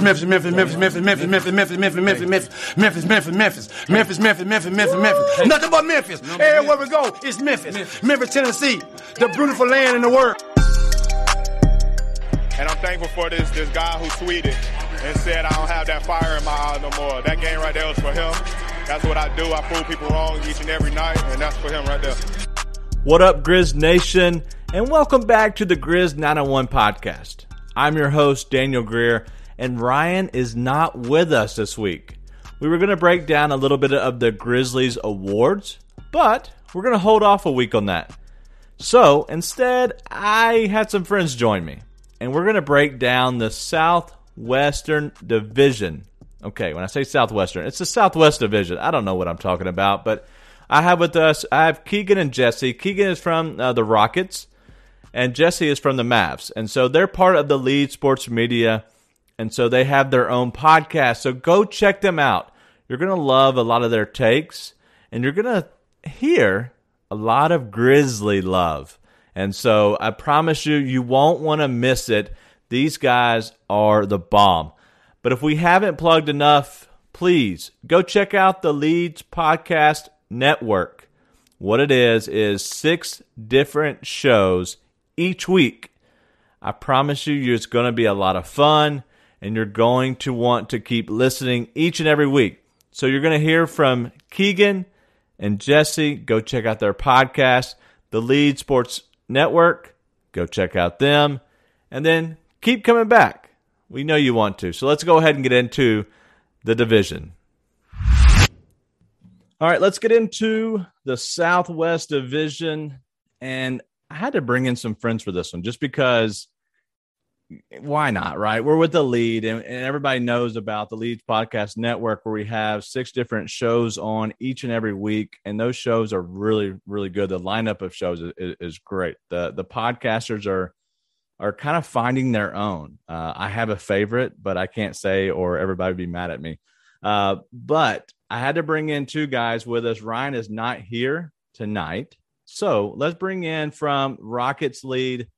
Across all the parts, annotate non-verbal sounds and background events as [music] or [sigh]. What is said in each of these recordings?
Memphis, Memphis, Memphis, Memphis, Memphis, Memphis, Memphis, Memphis, Memphis, Memphis, Memphis, Memphis, Memphis, Memphis, Memphis, Memphis, Memphis, Memphis. Nothing but Memphis. Everywhere we go, it's Memphis. Memphis, Tennessee, the beautiful land in the world. And I'm thankful for this this guy who tweeted and said I don't have that fire in my eyes no more. That game right there was for him. That's what I do. I prove people wrong each and every night, and that's for him right there. What up, Grizz Nation? And welcome back to the Grizz 901 podcast. I'm your host, Daniel Greer and Ryan is not with us this week. We were going to break down a little bit of the Grizzlies awards, but we're going to hold off a week on that. So instead, I had some friends join me, and we're going to break down the Southwestern Division. Okay, when I say Southwestern, it's the Southwest Division. I don't know what I'm talking about, but I have with us, I have Keegan and Jesse. Keegan is from uh, the Rockets, and Jesse is from the Mavs. And so they're part of the lead sports media and so they have their own podcast. So go check them out. You're going to love a lot of their takes, and you're going to hear a lot of Grizzly love. And so I promise you, you won't want to miss it. These guys are the bomb. But if we haven't plugged enough, please go check out the Leads Podcast Network. What it is, is six different shows each week. I promise you, it's going to be a lot of fun and you're going to want to keep listening each and every week. So you're going to hear from Keegan and Jesse. Go check out their podcast, The Lead Sports Network. Go check out them. And then keep coming back. We know you want to. So let's go ahead and get into the division. All right, let's get into the Southwest Division. And I had to bring in some friends for this one just because why not? Right. We're with the lead, and, and, everybody knows about the Leads Podcast Network, where we have six different shows on each and every week. And those shows are really, really good. The lineup of shows is, is great. The the podcasters are are kind of finding their own. Uh, I have a favorite, but I can't say, or everybody would be mad at me. Uh, but I had to bring in two guys with us. Ryan is not here tonight. So let's bring in from Rockets lead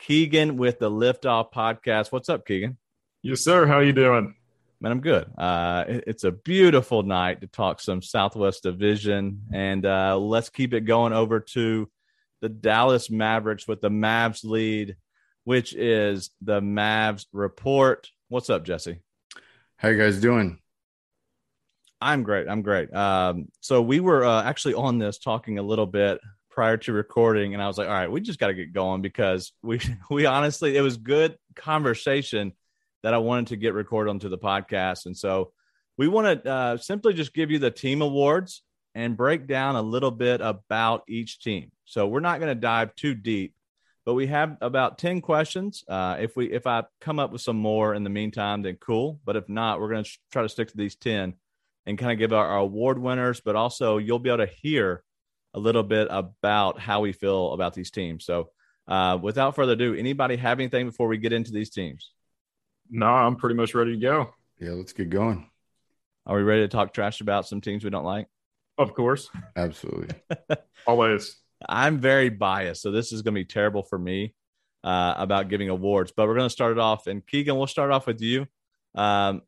Keegan with the Liftoff podcast. What's up, Keegan? Yes, sir. How you doing? Man, I'm good. Uh, it's a beautiful night to talk some Southwest Division, and uh, let's keep it going over to the Dallas Mavericks with the Mavs lead, which is the Mavs report. What's up, Jesse? How you guys doing? I'm great. I'm great. Um, so we were uh, actually on this talking a little bit prior to recording and I was like, all right, we just got to get going because we [laughs] we honestly it was good conversation that I wanted to get recorded onto the podcast. And so we want to uh, simply just give you the team awards and break down a little bit about each team. So we're not going to dive too deep, but we have about 10 questions. Uh, if we if I come up with some more in the meantime, then cool. But if not, we're going to try to stick to these 10 and kind of give our, our award winners, but also you'll be able to hear a little bit about how we feel about these teams. So, uh, without further ado, anybody have anything before we get into these teams? No, I'm pretty much ready to go. Yeah, let's get going. Are we ready to talk trash about some teams we don't like? Of course. Absolutely. [laughs] Always. I'm very biased, so this is going to be terrible for me uh, about giving awards. But we're going to start it off, and Keegan, we'll start off with you. Um,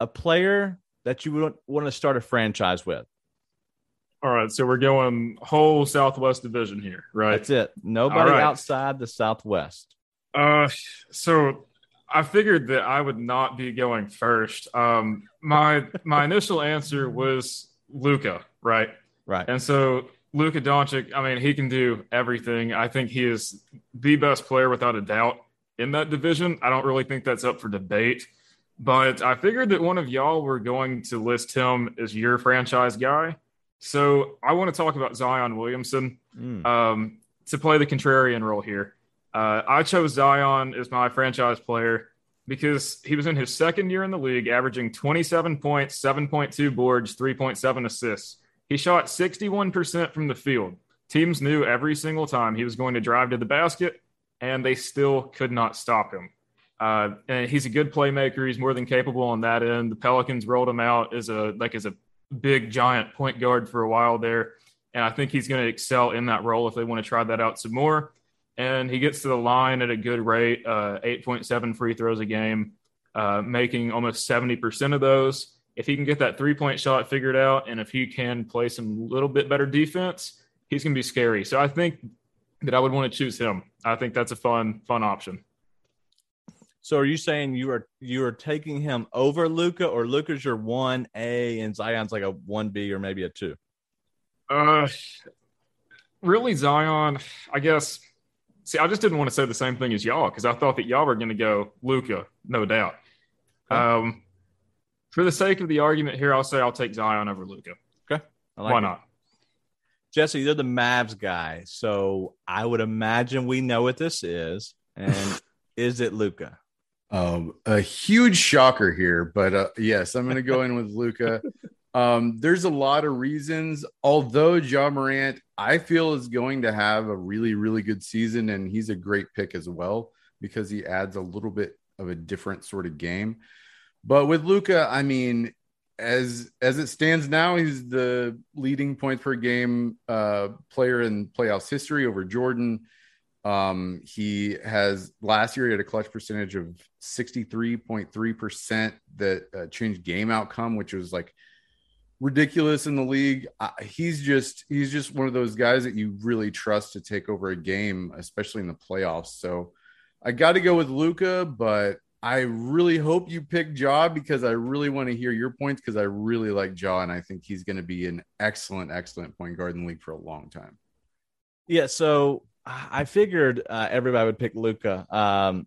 a player that you would want to start a franchise with. All right, so we're going whole Southwest Division here, right? That's it. Nobody right. outside the Southwest. Uh, so I figured that I would not be going first. Um, my my initial answer was Luka, right? Right. And so Luka Doncic, I mean, he can do everything. I think he is the best player without a doubt in that division. I don't really think that's up for debate. But I figured that one of y'all were going to list him as your franchise guy. So I want to talk about Zion Williamson mm. um, to play the contrarian role here. Uh, I chose Zion as my franchise player because he was in his second year in the league, averaging 27 points, 7.2 boards, 3.7 assists. He shot 61% from the field. Teams knew every single time he was going to drive to the basket, and they still could not stop him. Uh, and he's a good playmaker. He's more than capable on that end. The Pelicans rolled him out as a like as a big giant point guard for a while there. And I think he's going to excel in that role if they want to try that out some more. And he gets to the line at a good rate, uh, 8.7 free throws a game. uh, making almost 70% of those. If he can get that three point shot figured out, and if he can play some little bit better defense, he's going to be scary. So I think that I would want to choose him. I think that's a fun, fun option. So are you saying you are you are taking him over Luka, or Luka's your one A and Zion's like a one B or maybe a two? Uh, really, Zion. I guess. See, I just didn't want to say the same thing as y'all because I thought that y'all were going to go Luka, no doubt. Um, for the sake of the argument here, I'll say I'll take Zion over Luka. Okay, like why it. not? Jesse, you're the Mavs guy, so I would imagine we know what this is. And [laughs] is it Luka? Um, a huge shocker here, but uh, yes, I'm going to go in with Luka. [laughs] Um, there's a lot of reasons. Although Ja Morant, I feel is going to have a really, really good season, and he's a great pick as well because he adds a little bit of a different sort of game. But with Luka, I mean, as as it stands now, he's the leading points per game uh, player in playoffs history over Jordan. Um, he has last year he had a clutch percentage of 63.3% that uh, changed game outcome, which was like ridiculous in the league. Uh, he's just he's just one of those guys that you really trust to take over a game, especially in the playoffs. So I got to go with Luka, but I really hope you pick Ja because I really want to hear your points because I really like Ja and I think he's going to be an excellent, excellent point guard in the league for a long time. Yeah, so I figured uh, everybody would pick Luka. Um,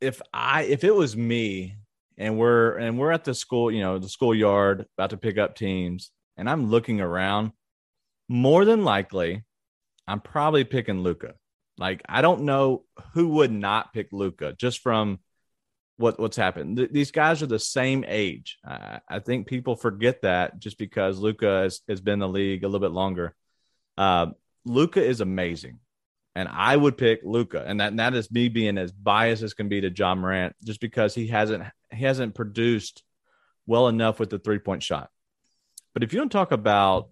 if I if it was me and we're and we're at the school, you know, the schoolyard about to pick up teams, and I'm looking around, more than likely, I'm probably picking Luka. Like I don't know who would not pick Luka just from what what's happened. Th- these guys are the same age. Uh, I think people forget that just because Luka has, has been in the league a little bit longer. Uh, Luka is amazing and I would pick Luka. and that and that is me being as biased as can be to Ja Morant, just because he hasn't he hasn't produced well enough with the three point shot. But if you don't talk about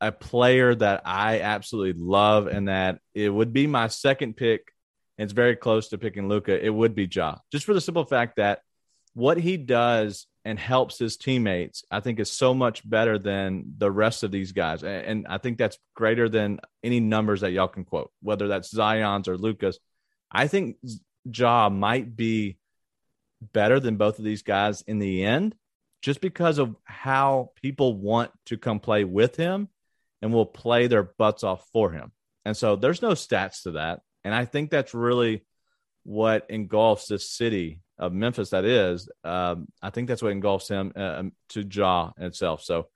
a player that I absolutely love and that it would be my second pick, and it's very close to picking Luka, it would be Ja, just for the simple fact that what he does and helps his teammates, I think is so much better than the rest of these guys. And I think that's greater than any numbers that y'all can quote, whether that's Zion's or Luka's. I think Ja might be better than both of these guys in the end, just because of how people want to come play with him and will play their butts off for him. And so there's no stats to that. And I think that's really what engulfs this city of Memphis that is, um, I think that's what engulfs him uh, um, to Ja itself. So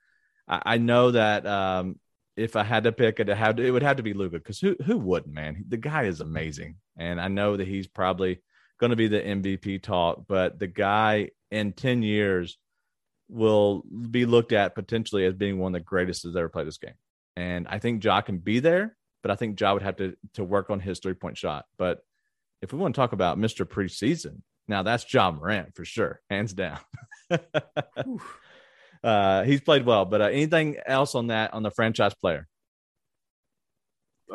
I, I know that um, if I had to pick it, to, it would have to be Luka because who who wouldn't, man? The guy is amazing, and I know that he's probably going to be the MVP talk, but the guy in ten years will be looked at potentially as being one of the greatest that's ever played this game. And I think Ja can be there, but I think Ja would have to to work on his three point shot. But if we want to talk about Mr. Preseason, now that's Ja Morant for sure, hands down. [laughs] uh, he's played well, but uh, anything else on that on the franchise player?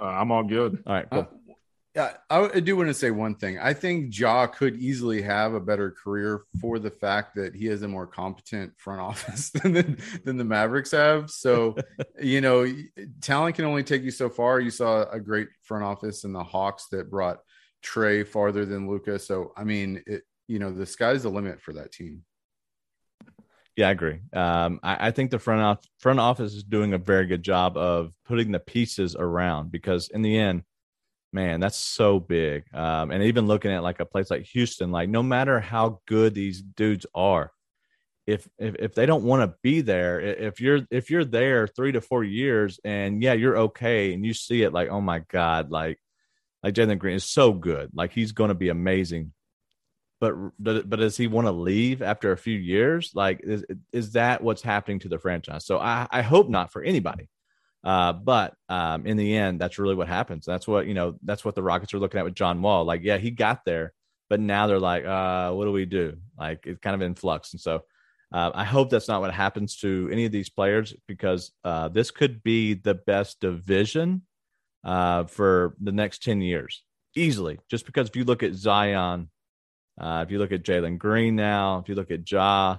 Uh, I'm all good. All right, cool. Uh, yeah, I do want to say one thing. I think Ja could easily have a better career for the fact that he has a more competent front [laughs] office than the, than the Mavericks have. So, [laughs] you know, talent can only take you so far. You saw a great front office in the Hawks that brought Trae farther than Luka. So I mean, it you know the sky's the limit for that team. Yeah, I agree. Um, I, I, think the front off, front office is doing a very good job of putting the pieces around because in the end, man, that's so big. Um, and even looking at like a place like Houston, like no matter how good these dudes are, if if, if they don't want to be there, if you're if you're there three to four years and yeah, you're okay, and you see it like, oh my god, like like Jalen Green is so good. Like he's going to be amazing. But but does he want to leave after a few years? Like is is that what's happening to the franchise? So I I hope not for anybody. Uh, but um, in the end, that's really what happens. That's what you know. That's what the Rockets are looking at with John Wall. Like, yeah, he got there, but now they're like, uh, what do we do? Like, it's kind of in flux. And so, uh, I hope that's not what happens to any of these players because uh, this could be the best division uh, for the next 10 years easily. Just because if you look at Zion, Uh, if you look at Jalen Green now, if you look at Ja,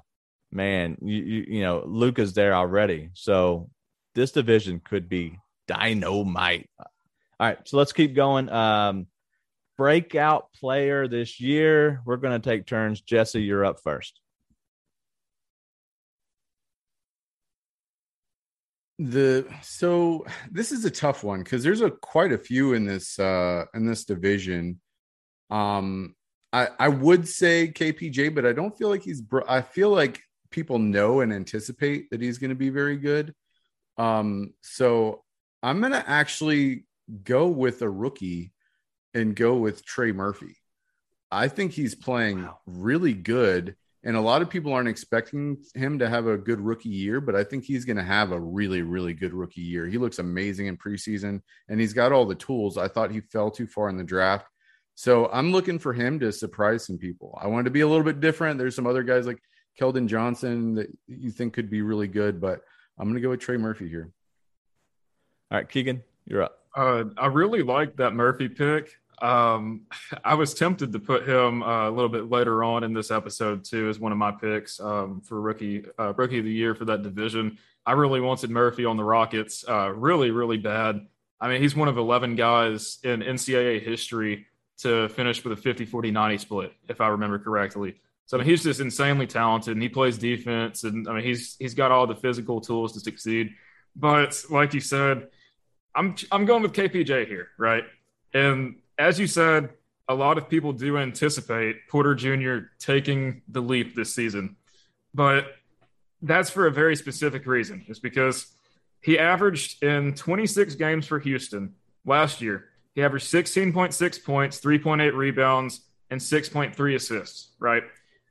man, you, you, you know, Luka's there already. So this division could be dynamite. All right, so let's keep going. Um, breakout player this year. We're going to take turns. Jesse, you're up first. The so this is a tough one because there's a quite a few in this uh in this division. Um i i would say kpj but i don't feel like he's i feel like people know and anticipate that he's going to be very good. Um so i'm going to actually go with a rookie and go with trey murphy. I think he's playing wow. really good and a lot of people aren't expecting him to have a good rookie year, but I think he's going to have a really, really good rookie year. He looks amazing in preseason and he's got all the tools. I thought he fell too far in the draft. So I'm looking for him to surprise some people. I wanted to be a little bit different. There's some other guys like Keldon Johnson that you think could be really good, but I'm going to go with Trey Murphy here. All right, Keegan, you're up. Uh, I really like that Murphy pick. Um, [laughs] I was tempted to put him uh, a little bit later on in this episode too as one of my picks um, for rookie uh, rookie of the year for that division. I really wanted Murphy on the Rockets, uh, really, really bad. I mean, he's one of 11 guys in NCAA history to finish with a 50 40 90 split, if I remember correctly. So I mean, he's just insanely talented, and he plays defense, and I mean, he's he's got all the physical tools to succeed. But like you said, I'm I'm going with KPJ here, right? And as you said, a lot of people do anticipate Porter Jr. taking the leap this season, but that's for a very specific reason. It's because he averaged in 26 games for Houston last year. He averaged 16.6 points, 3.8 rebounds, and 6.3 assists, right?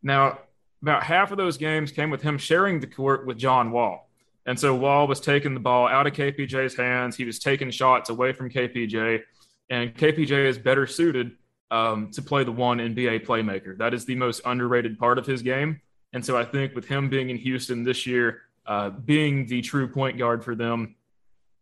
Now, about half of those games came with him sharing the court with John Wall. And so Wall was taking the ball out of KPJ's hands. He was taking shots away from KPJ and KPJ is better suited um, to play the one and be a playmaker. That is the most underrated part of his game. And so I think with him being in Houston this year, uh, being the true point guard for them,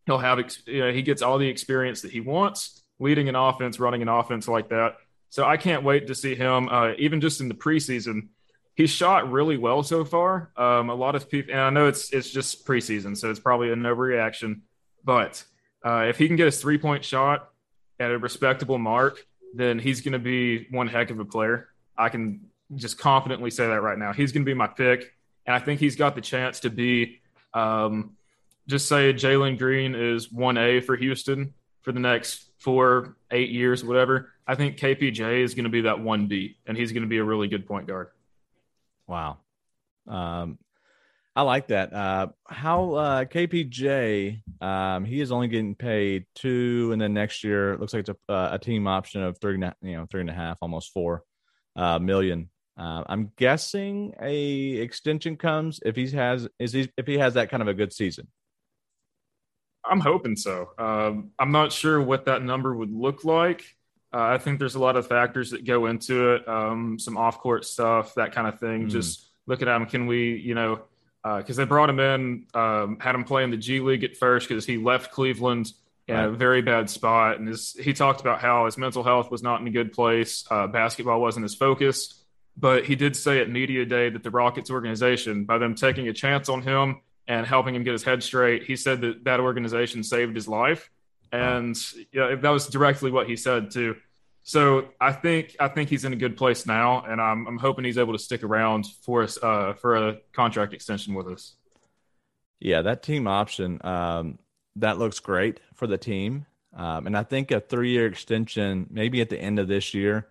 he'll have you know, he gets all the experience that he wants, leading an offense, running an offense like that. So I can't wait to see him. Uh, even just in the preseason, he's shot really well so far. Um, a lot of people, and I know it's it's just preseason, so it's probably an overreaction. But uh, if he can get his three point shot at a respectable mark, then he's going to be one heck of a player. I can just confidently say that right now. He's going to be my pick, and I think he's got the chance to be. Um, just say Jalen Green is one A for Houston for the next four, eight years, whatever. I think KPJ is going to be that one B, and he's going to be a really good point guard. Wow. Um, I like that. Uh, how uh, KPJ? Um, he is only getting paid two, and then next year it looks like it's a, uh, a team option of three, you know, three and a half, almost four uh, million. Uh, I'm guessing a extension comes if he has is he if he has that kind of a good season. I'm hoping so. Um, I'm not sure what that number would look like. Uh, I think there's a lot of factors that go into it. Um, some off court stuff, that kind of thing. Mm. Just looking at him, can we, you know, because uh, they brought him in, um, had him play in the G League at first because he left Cleveland in right. a very bad spot. And his, he talked about how his mental health was not in a good place. Uh, basketball wasn't his focus. But he did say at Media Day that the Rockets organization, by them taking a chance on him and helping him get his head straight, he said that that organization saved his life. And yeah, that was directly what he said, too. So I think I think he's in a good place now, and I'm I'm hoping he's able to stick around for us uh, for a contract extension with us. Yeah, that team option um, that looks great for the team, um, and I think a three year extension maybe at the end of this year.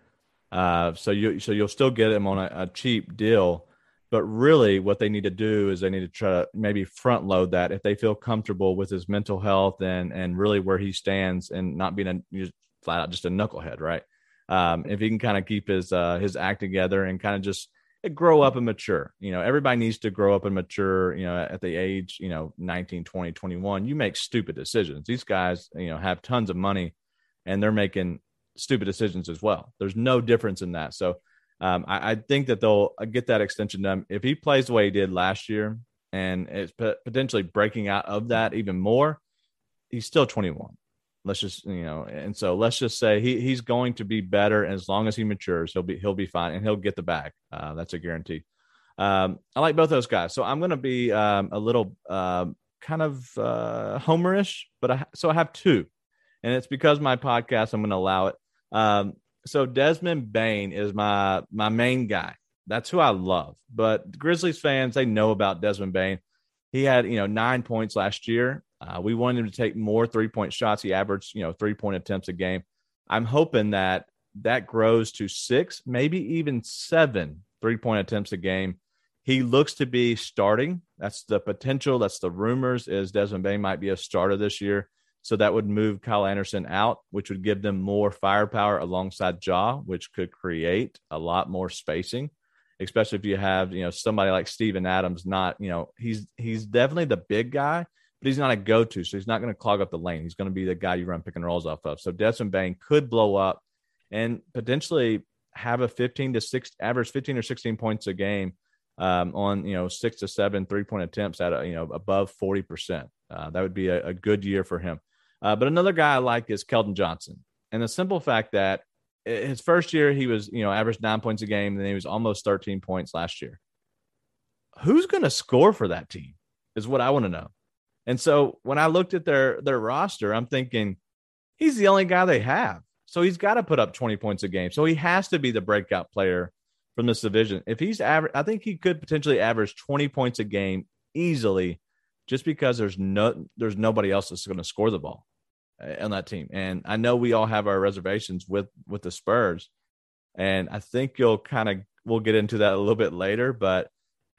Uh, so you so you'll still get him on a, a cheap deal, but really what they need to do is they need to try to maybe front load that if they feel comfortable with his mental health and and really where he stands and not being a flat out just a knucklehead, right? Um, if he can kind of keep his uh, his act together and kind of just grow up and mature. You know, everybody needs to grow up and mature, you know, at the age, you know, 19, 20, 21. You make stupid decisions. These guys, you know, have tons of money and they're making stupid decisions as well. There's no difference in that. So um, I, I, think that they'll uh, get that extension done. If he plays the way he did last year and it's potentially breaking out of that even more, he's still 21 Let's just you know, and so let's just say he he's going to be better as long as he matures. He'll be he'll be fine and he'll get the bag. Uh, that's a guarantee. Um, I like both those guys, so I'm going to be um, a little uh, kind of uh, homerish, but I, so I have two, and it's because my podcast. I'm going to allow it. Um, so Desmond Bane is my my main guy. That's who I love. But Grizzlies fans, they know about Desmond Bane He had you know nine points last year. Uh, we wanted him to take more three point shots. He averaged you know three point attempts a game. I'm hoping that that grows to six, maybe even seven three point attempts a game. He looks to be starting. That's the potential. That's the rumors. Is Desmond Bane might be a starter this year. So that would move Kyle Anderson out, which would give them more firepower alongside Ja, which could create a lot more spacing, especially if you have, you know, somebody like Steven Adams, not, you know, he's he's definitely the big guy, but he's not a go-to. So he's not going to clog up the lane. He's going to be the guy you run pick and rolls off of. So Desmond Bane could blow up and potentially have a 15 to 6 average 15 or 16 points a game um, on you know six to seven three point attempts at a, you know above 40 percent uh, that would be a, a, good year for him uh, but another guy I like is Keldon Johnson. And the simple fact that his first year, he was, you know, averaged nine points a game, and then he was almost 13 points last year. Who's going to score for that team is what I want to know. And so when I looked at their their roster, I'm thinking he's the only guy they have. So he's got to put up 20 points a game. So he has to be the breakout player from this division. If he's average, I think he could potentially average 20 points a game easily just because there's no there's nobody else that's going to score the ball uh, on that team. And I know we all have our reservations with with the Spurs, and I think you'll kind of we'll get into that a little bit later. But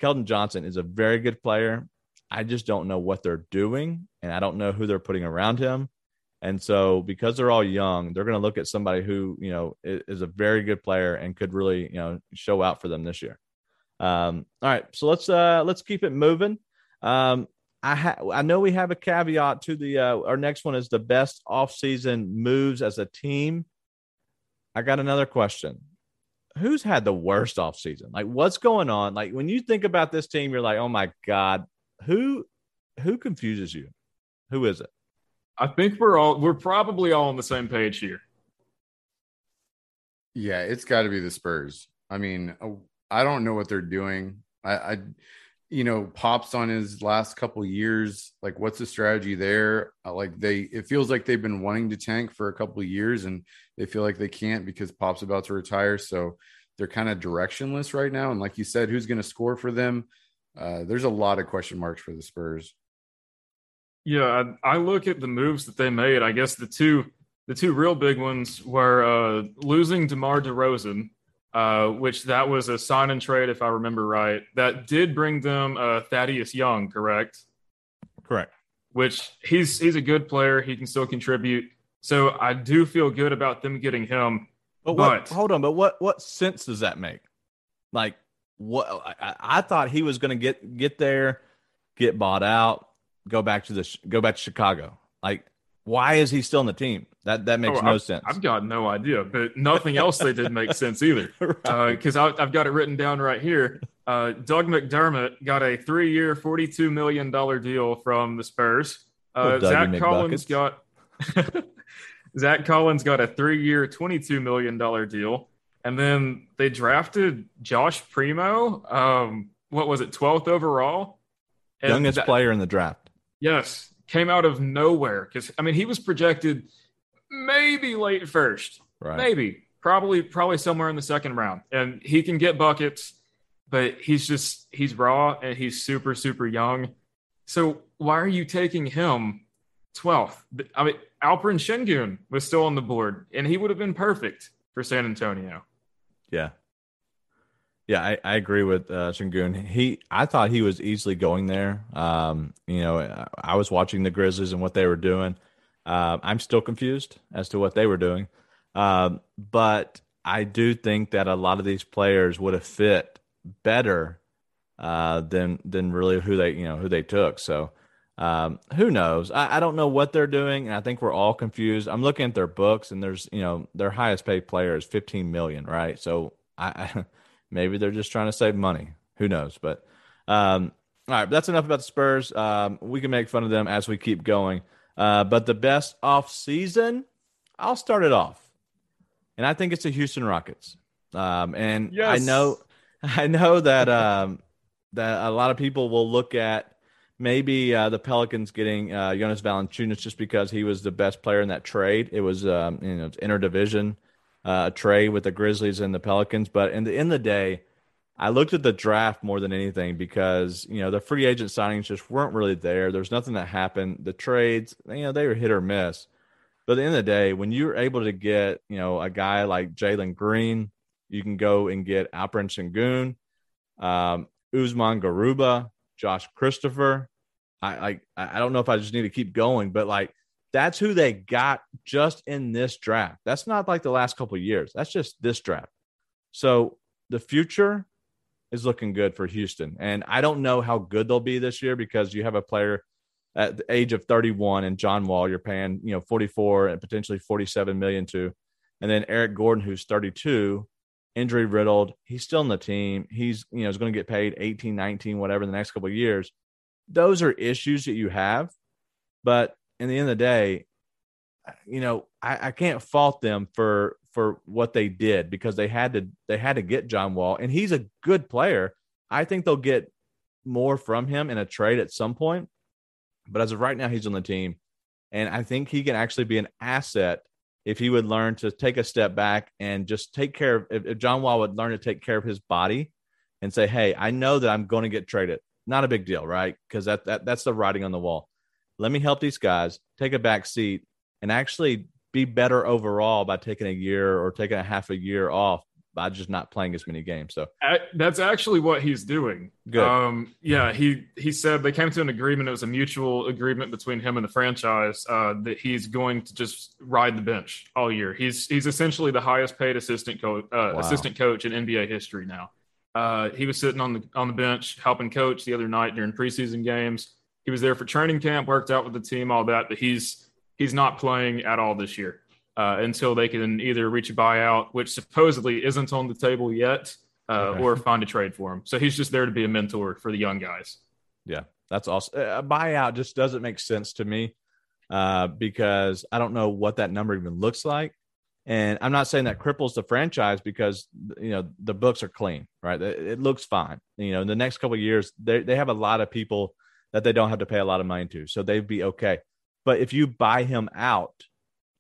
Keldon Johnson is a very good player. I just don't know what they're doing, and I don't know who they're putting around him. And so, because they're all young, they're going to look at somebody who you know is a very good player and could really you know show out for them this year. Um, all right, so let's uh, let's keep it moving. Um, I ha- I know we have a caveat to the uh, our next one is the best offseason moves as a team. I got another question. Who's had the worst offseason? Like what's going on? Like when you think about this team, you're like, oh my God, who who confuses you? Who is it? I think we're all we're probably all on the same page here. Yeah, it's got to be the Spurs. I mean, I don't know what they're doing. I, I you know pops on his last couple years like what's the strategy there uh, like they it feels like they've been wanting to tank for a couple of years and they feel like they can't because pop's about to retire so they're kind of directionless right now and like you said who's going to score for them uh, there's a lot of question marks for the spurs yeah I, I, look at the moves that they made i guess the two the two real big ones were uh, losing demar DeRozan uh, which that was a sign and trade, if I remember right. That did bring them uh, Thaddeus Young, correct? Correct. Which he's he's a good player. He can still contribute. So I do feel good about them getting him. But, what, but hold on, but what what sense does that make? Like what I, I thought he was going to get get there, get bought out, go back to the go back to Chicago. Like why is he still on the team? That that makes oh, no I've, sense. I've got no idea, but [laughs] nothing else they did make sense either. Because [laughs] right. uh, I've got it written down right here. Uh, Doug McDermott got a three-year, forty-two million dollar deal from the Spurs. Uh, Zach Collins got [laughs] Zach Collins got a three-year, twenty-two million dollar deal, and then they drafted Josh Primo. Um, what was it, twelfth overall? And Youngest that, player in the draft. Yes, came out of nowhere because I mean he was projected maybe late first, right. maybe probably probably somewhere in the second round, and he can get buckets, but he's just he's raw and he's super super young. So why are you taking him 12th? I mean Alperen Sengun was still on the board, and he would have been perfect for San Antonio. Yeah, yeah, I, I agree with uh, Sengun. He, I thought he was easily going there. Um, you know, I was watching the Grizzlies and what they were doing. Uh, I'm still confused as to what they were doing, um, but I do think that a lot of these players would have fit better uh, than than really who they you know who they took. So um, who knows? I, I, don't know what they're doing, and I think we're all confused. I'm looking at their books, and there's you know their highest paid player is 15 million, right? So I, [laughs] I Maybe they're just trying to save money. Who knows? But um, all right, that's enough about the Spurs. Um, we can make fun of them as we keep going. Uh, but the best off season, I'll start it off, and I think it's the Houston Rockets. Um, and Yes. I know, [laughs] I know that um, that a lot of people will look at maybe uh, the Pelicans getting uh, Jonas Valanciunas just because he was the best player in that trade. It was um, you know interdivision uh, trade with the Grizzlies and the Pelicans, but in the end of the day. I looked at the draft more than anything because you know the free agent signings just weren't really there. There's nothing that happened. The trades, you know, they were hit or miss. But at the end of the day, when you're able to get you know a guy like Jalen Green, you can go and get Alperen Sengun, um, Usman Garuba, Josh Christopher. I like I don't know if I just need to keep going, but like that's who they got just in this draft. That's not like the last couple years. That's just this draft. So the future is looking good for Houston. And I don't know how good they'll be this year because you have a player at the age of 31 and John Wall, you're paying, you know, 44 and potentially 47 million to. And then Eric Gordon, who's 32, injury riddled. He's still in the team. He's, you know, is going to get paid 18, 19, whatever in the next couple of years. Those are issues that you have. But in the end of the day, you know, I, I can't fault them for for what they did because they had to they had to get John Wall and he's a good player. I think they'll get more from him in a trade at some point. But as of right now, he's on the team. And I think he can actually be an asset if he would learn to take a step back and just take care of if, if John Wall would learn to take care of his body and say, Hey, I know that I'm going to get traded. Not a big deal, right? Because that, that that's the writing on the wall. Let me help these guys, take a back seat, and actually be better overall by taking a year or taking a half a year off by just not playing as many games. So That's actually what he's doing. Good. Um, yeah, he he said they came to an agreement. It was a mutual agreement between him and the franchise uh, that he's going to just ride the bench all year. He's he's essentially the highest paid assistant coach uh, Wow. assistant coach in NBA history now. Uh, he was sitting on the on the bench helping coach the other night during preseason games. He was there for training camp, worked out with the team, all that. But he's he's not playing at all this year uh, until they can either reach a buyout, which supposedly isn't on the table yet, uh, Okay. or find a trade for him. So he's just there to be a mentor for the young guys. Yeah, that's awesome. A buyout just doesn't make sense to me uh, because I don't know what that number even looks like. And I'm not saying that cripples the franchise because you know the books are clean, right? It, it looks fine. You know, in the next couple of years, they they have a lot of people that they don't have to pay a lot of money to, so they'd be okay. But if you buy him out,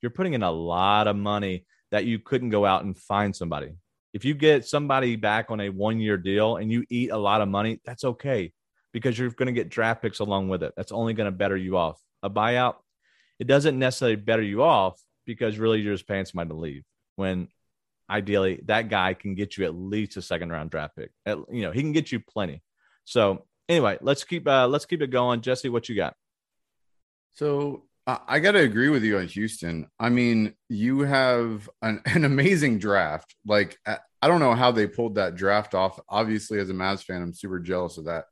you're putting in a lot of money that you couldn't go out and find somebody. If you get somebody back on a one year deal and you eat a lot of money, that's okay because you're going to get draft picks along with it. That's only going to better you off. A buyout, it doesn't necessarily better you off because really you're just paying somebody to leave when ideally that guy can get you at least a second round draft pick. At- you know, he can get you plenty. So anyway, let's keep uh, let's keep it going. Jesse, what you got? So I got to agree with you on Houston. I mean, you have an, [laughs] an amazing draft. Like, I don't know how they pulled that draft off. Obviously, as a Mavs fan, I'm super jealous of that.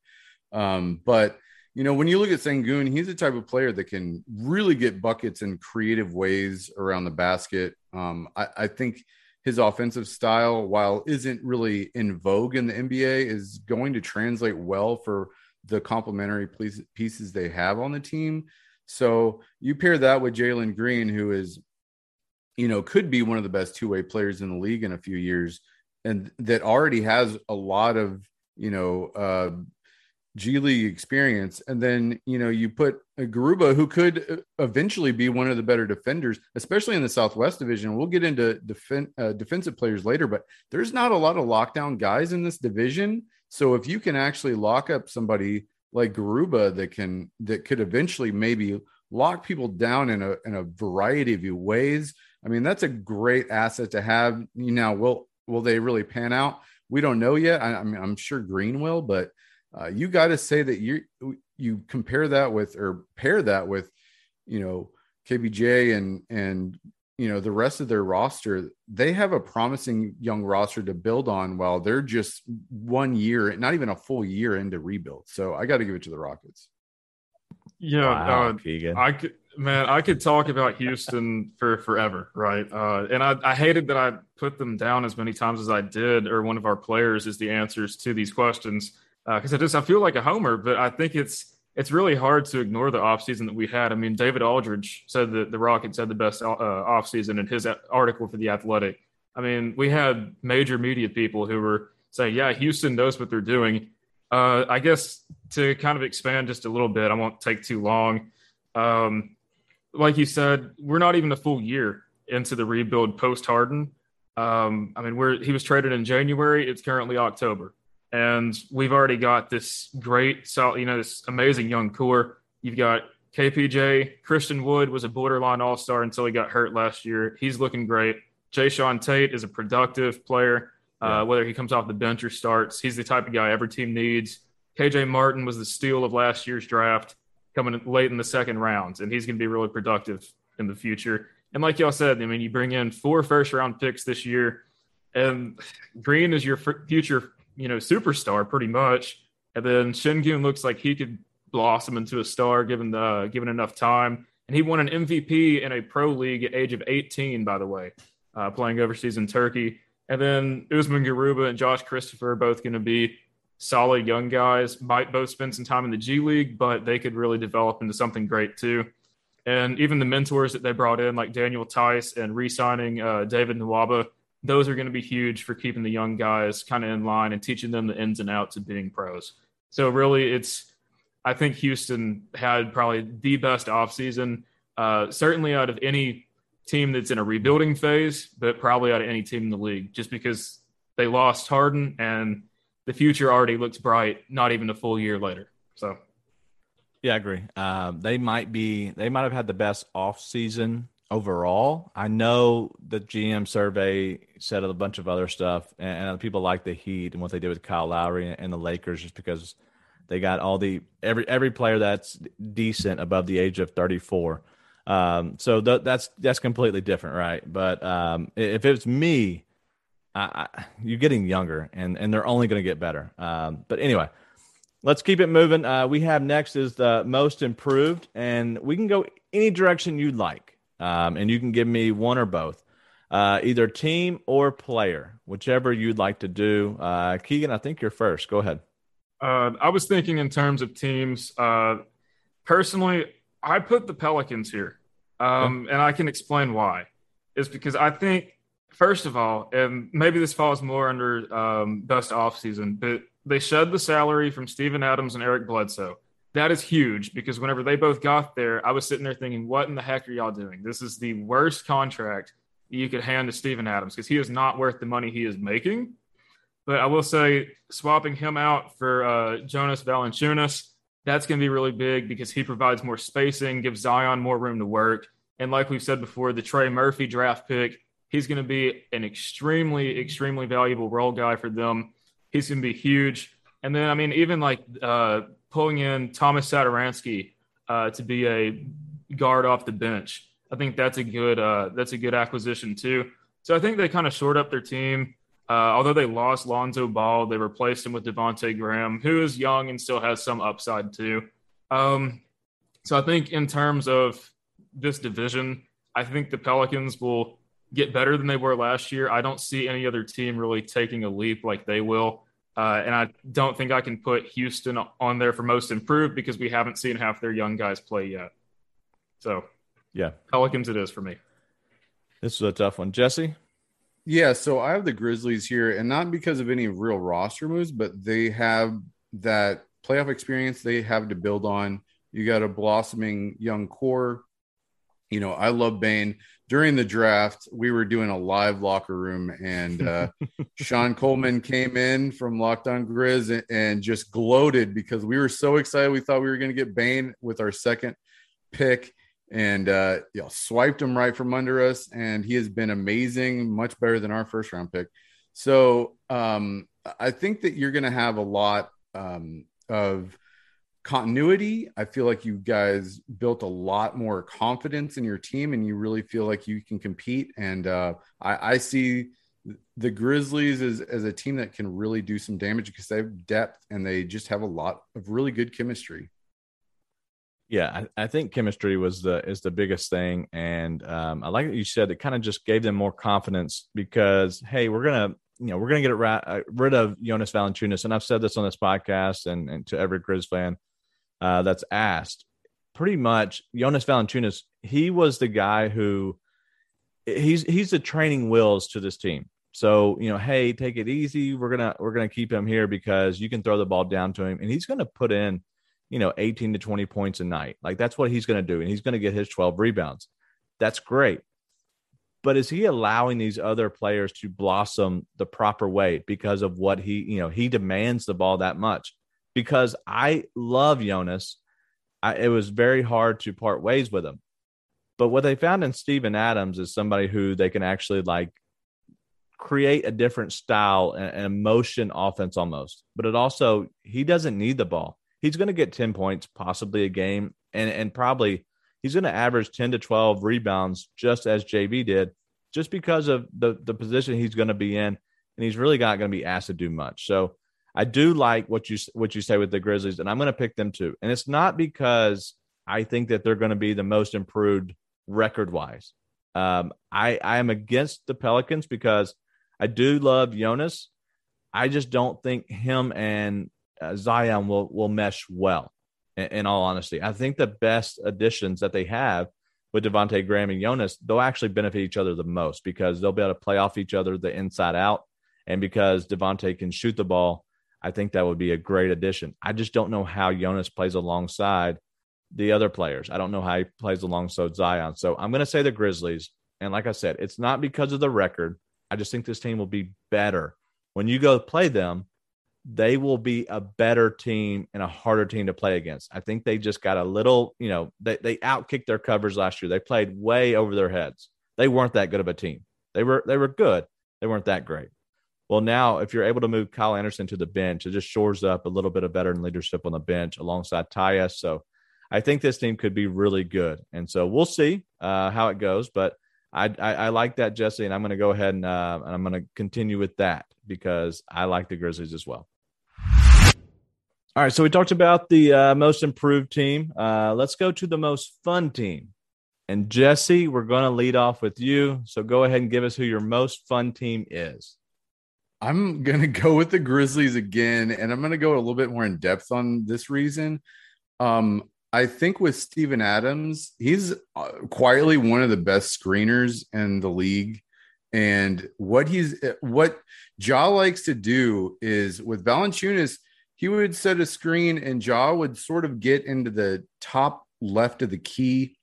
Um, but you know, when you look at Sengun, he's the type of player that can really get buckets in creative ways around the basket. Um, I, I think his offensive style, while isn't really in vogue in the NBA, is going to translate well for the complementary pieces they have on the team. So you pair that with Jalen Green, who is, you know, could be one of the best two way players in the league in a few years, and that already has a lot of, you know, uh, G League experience. And then, you know, you put a Garuba who could uh, eventually be one of the better defenders, especially in the Southwest Division. We'll get into defen- uh, defensive players later, but there's not a lot of lockdown guys in this division. So if you can actually lock up somebody like Garuba that can that could eventually maybe lock people down in a in a variety of ways. I mean, that's a great asset to have. You know, will will they really pan out? We don't know yet. I, I mean, I'm sure Green will, but uh, you got to say that you you compare that with or pair that with, you know, KPJ and and you know the rest of their roster. They have a promising young roster to build on while they're just one year, not even a full year into rebuild. So I got to give it to the Rockets. Yeah, Wow, uh, I could, man, I could talk about Houston for forever, right? Uh, and I, I hated that I put them down as many times as I did, or one of our players is the answers to these questions, because I just I feel like a homer. But I think it's it's really hard to ignore the offseason that we had. I mean, David Aldridge said that the Rockets had the best uh, offseason in his article for The Athletic. I mean, we had major media people who were saying, yeah, Houston knows what they're doing. Uh, I guess to kind of expand just a little bit, I won't take too long. Um, like you said, we're not even a full year into the rebuild post Harden. Um, I mean, we're he was traded in January. It's currently October and we've already got this great, solid, you know, this amazing young core. You've got KPJ, Christian Wood was a borderline all star until he got hurt last year. He's looking great. Jae'Sean Tate is a productive player, uh, yeah. uh, whether he comes off the bench or starts. He's the type of guy every team needs. KJ Martin was the steal of last year's draft, coming late in the second round, and he's going to be really productive in the future. And like y'all said, I mean, you bring in four first round picks this year, and Green is your future you know, superstar pretty much. And then Sengun looks like he could blossom into a star given the given enough time. And he won an MVP in a pro league at age of 18, by the way, uh, playing overseas in Turkey. And then Usman Garuba and Josh Christopher are both going to be solid young guys. Might both spend some time in the G League, but they could really develop into something great too. And even the mentors that they brought in, like Daniel Theis and re-signing uh, David Nwaba, those are going to be huge for keeping the young guys kind of in line and teaching them the ins and outs of being pros. So really, it's I think Houston had probably the best offseason, uh, certainly out of any team that's in a rebuilding phase, but probably out of any team in the league, just because they lost Harden and the future already looks bright. Not even a full year later, so. Yeah, I agree. Um, they might be. They might have had the best off season overall. I know the GM survey said a bunch of other stuff, and, and people like the Heat and what they did with Kyle Lowry and, and the Lakers, just because they got all the every every player that's decent above the age of thirty four. Um, so th- that's that's completely different, right? But um, if it's me, I, I, you're getting younger, and and they're only going to get better. Um, but anyway, let's keep it moving. Uh, we have next is the most improved, and we can go any direction you'd like um, and you can give me one or both, uh, either team or player, whichever you'd like to do. Uh, Keegan, I think you're first. Go ahead. Uh, I was thinking in terms of teams. Uh, personally, I put the Pelicans here, um, okay. and I can explain why. Is because I think, first of all, and maybe this falls more under um, best offseason, but they shed the salary from Steven Adams and Eric Bledsoe that is huge because whenever they both got there, I was sitting there thinking, what in the heck are y'all doing? This is the worst contract you could hand to Steven Adams because he is not worth the money he is making. But I will say, swapping him out for uh, Jonas Valanciunas, that's going to be really big because he provides more spacing, gives Zion more room to work. And like we've said before, the Trey Murphy draft pick, he's going to be an extremely, extremely valuable role guy for them. He's going to be huge. And then, I mean, even like uh, pulling in Thomas Satoransky uh, to be a guard off the bench. I think that's a good uh, that's a good acquisition too. So I think they kind of short up their team. Uh, although they lost Lonzo Ball, they replaced him with Devonte Graham, who is young and still has some upside too. Um, so I think in terms of this division, I think the Pelicans will get better than they were last year. I don't see any other team really taking a leap like they will. Uh, and I don't think I can put Houston on there for most improved because we haven't seen half their young guys play yet. So, yeah, Pelicans it is for me. This is a tough one, Jesse. Yeah, so I have the Grizzlies here, and not because of any real roster moves, but they have that playoff experience they have to build on. You got a blossoming young core. You know, I love Bane during the draft, we were doing a live locker room, and uh, [laughs] Sean Coleman came in from Locked On Grizz and, and, just gloated because we were so excited. We thought we were going to get Bane with our second pick, and uh, you know, swiped him right from under us. And he has been amazing, much better than our first round pick. So um, I think that you're going to have a lot um, of continuity. I feel like you guys built a lot more confidence in your team and you really feel like you can compete. And uh, I, I, see the Grizzlies as, as a team that can really do some damage because they have depth and they just have a lot of really good chemistry. Yeah, I, I think chemistry was the is the biggest thing, and um, I like what you said. It kind of just gave them more confidence because hey, we're gonna you know we're gonna get it uh, rid of Jonas Valanciunas, and I've said this on this podcast and, and to every Grizz fan uh, that's asked, pretty much Jonas Valanciunas, he was the guy who he's he's the training wheels to this team. So you know, hey, take it easy. We're gonna we're gonna keep him here because you can throw the ball down to him, and he's gonna put in, you know, 18 to 20 points a night. Like that's what he's gonna do, and he's gonna get his 12 rebounds. That's great. But is he allowing these other players to blossom the proper way because of what he, you know, he demands the ball that much? Because I love Jonas. I, it was very hard to part ways with him. But what they found in Steven Adams is somebody who they can actually like create a different style and, and motion offense almost. But it also he doesn't need the ball. He's going to get 10 points possibly a game and and probably he's going to average 10 to 12 rebounds just as JV did just because of the the position he's going to be in and he's really not going to be asked to do much. So I do like what you what you say with the Grizzlies and I'm going to pick them too. And it's not because I think that they're going to be the most improved record wise. Um, I I am against the Pelicans because I do love Jonas. I just don't think him and uh, Zion will will mesh well. In, in, all honesty, I think the best additions that they have with Devonte Graham and Jonas, they'll actually benefit each other the most because they'll be able to play off each other the inside out, and because Devonte can shoot the ball, I think that would be a great addition. I just don't know how Jonas plays alongside the other players. I don't know how he plays alongside Zion. So I'm going to say the Grizzlies. And like I said, it's not because of the record. I just think this team will be better. When you go play them, they will be a better team and a harder team to play against. I think they just got a little, you know, they, they outkicked their covers last year. They played way over their heads. They weren't that good of a team. They were they were good. They weren't that great. Well, now if you're able to move Kyle Anderson to the bench, it just shores up a little bit of veteran leadership on the bench alongside Tyus. So I think this team could be really good. And so we'll see uh, how it goes. But I, I, I, like that, Jesse, and I'm going to go ahead and, uh, and I'm going to continue with that because I like the Grizzlies as well. All right, so we talked about the uh, most improved team. Uh, let's go to the most fun team. And Jesse, we're going to lead off with you. So go ahead and give us who your most fun team is. I'm going [laughs] to go with the Grizzlies again, and I'm going to go a little bit more in depth on this reason. Um, I think with Steven Adams, he's uh, quietly one of the best screeners in the league. And what he's what Ja likes to do is with Valanciunas, he would set a screen and Ja would sort of get into the top left of the key.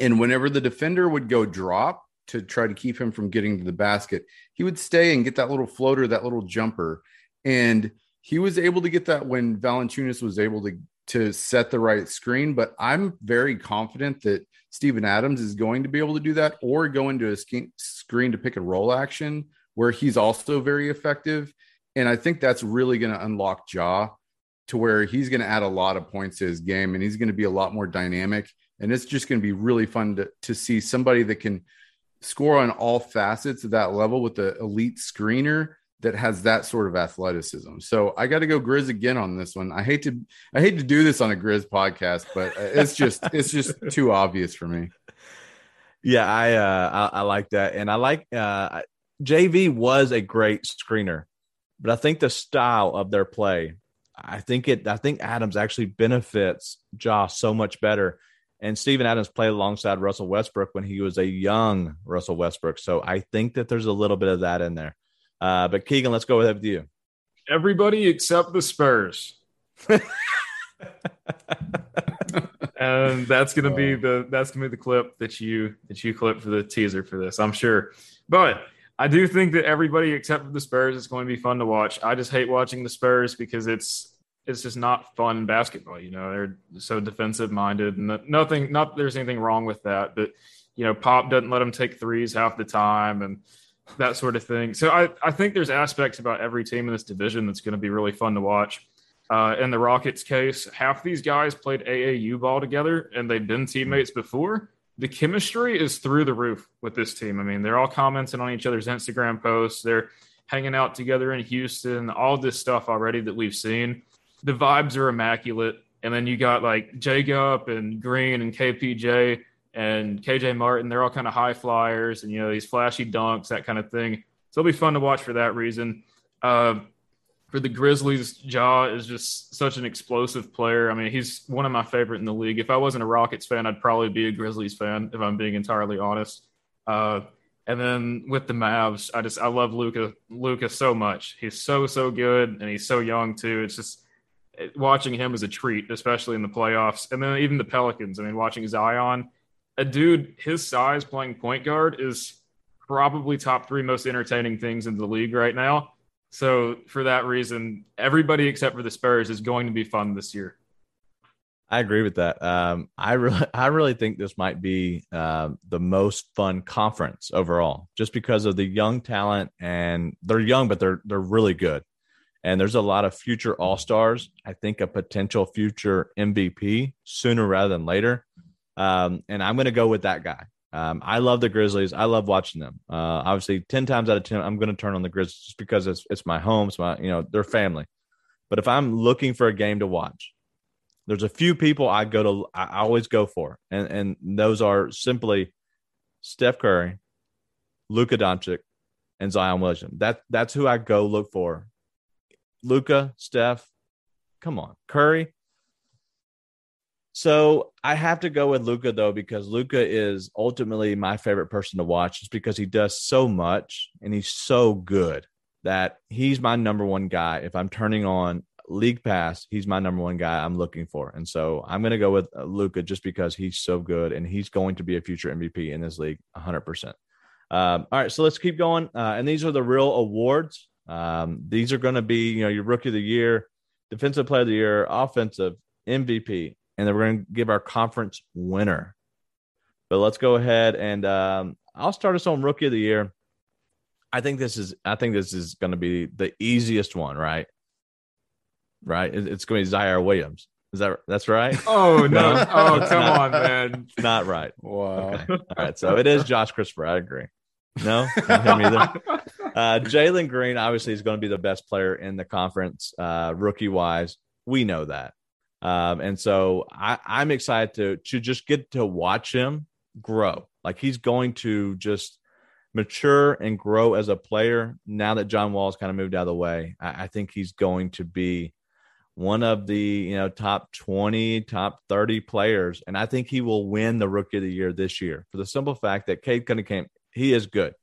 And whenever the defender would go drop to try to keep him from getting to the basket, he would stay and get that little floater, that little jumper. And he was able to get that when Valanciunas was able to to set the right screen, but I'm very confident that Steven Adams is going to be able to do that or go into a screen to pick a roll action where he's also very effective. And I think that's really going to unlock Ja to where he's going to add a lot of points to his game and he's going to be a lot more dynamic. And it's just going to be really fun to, to see somebody that can score on all facets of that level with the elite screener that has that sort of athleticism. So I got to go Grizz again on this one. I hate to I hate to do this on a Grizz podcast, but it's just [laughs] it's just too obvious for me. Yeah, I uh I, I like that, and I like uh JV was a great screener, but I think the style of their play, I think it I think Adams actually benefits Josh so much better. And Steven Adams played alongside Russell Westbrook when he was a young Russell Westbrook. So I think that there's a little bit of that in there. Uh, but Keegan, let's go with you. Everybody except the Spurs. [laughs] and that's gonna be the that's gonna be the clip that you that you clip for the teaser for this, I'm sure. But I do think that everybody except for the Spurs is going to be fun to watch. I just hate watching the Spurs because it's it's just not fun basketball. You know, they're so defensive minded, and nothing. Not there's anything wrong with that, but you know, Pop doesn't let them take threes half the time, and that sort of thing. So I, I think there's aspects about every team in this division that's going to be really fun to watch. Uh, in the Rockets case, half these guys played AAU ball together and they've been teammates before. The chemistry is through the roof with this team. I mean, they're all commenting on each other's Instagram posts. They're hanging out together in Houston, all this stuff already that we've seen. The vibes are immaculate. And then you got like Jay Jacob and Green and KPJ and KJ Martin. They're all kind of high flyers and, you know, these flashy dunks, that kind of thing. So it'll be fun to watch for that reason. Uh, for the Grizzlies, Ja is just such an explosive player. I mean, he's one of my favorite in the league. If I wasn't a Rockets fan, I'd probably be a Grizzlies fan, if I'm being entirely honest. Uh, and then with the Mavs, I just I love Luka Luka so much. He's so so good, and he's so young too. It's just watching him is a treat, especially in the playoffs. And then even the Pelicans. I mean, watching Zion, a dude his size playing point guard is probably top three most entertaining things in the league right now. So for that reason, everybody except for the Spurs is going to be fun this year. I agree with that. Um, I really, [laughs] I really think this might be uh, the most fun conference overall, just because of the young talent, and they're young, but they're they're really good. And there's a lot of future All Stars. I think a potential future MVP sooner rather than later. Um, and I'm going to go with that guy. Um, I love the Grizzlies. I love watching them. Uh, obviously, ten times out of ten, I'm going to turn on the Grizzlies just because it's it's my home. It's my you know their family. But if I'm looking for a game to watch, there's a few people I go to. I always go for, and and those are simply Steph Curry, Luka Doncic, and Zion Williamson. That that's who I go look for Luka, Steph, come on, Curry. So I have to go with Luka though because Luka is ultimately my favorite person to watch, just because he does so much and he's so good that he's my number one guy. If I'm turning on League Pass, he's my number one guy I'm looking for, and so I'm going to go with Luka just because he's so good and he's going to be a future MVP in this league, 100. Um, percent All right, so let's keep going, uh, and these are the real awards. Um, these are going to be, you know, your rookie of the year, defensive player of the year, offensive MVP, and then we're going to give our conference winner. But let's go ahead and um, I'll start us on rookie of the year. I think this is, I think this is going to be the easiest one, right? Right? It's going to be Ziaire Williams. Is that that's right? [laughs] Oh no! Oh come on, man! Not right. Wow. Okay. All right. So it is Josh Christopher. I agree. No, him either. [laughs] Uh, Jalen Green obviously is going to be the best player in the conference, uh, rookie wise. We know that, um, and so I, I'm excited to to just get to watch him grow. Like he's going to just mature and grow as a player now that John Wall's kind of moved out of the way. I, I think he's going to be one of the you know top 20 top 30 players and i think he will win the rookie of the year this year for the simple fact that cade cunningham he is good.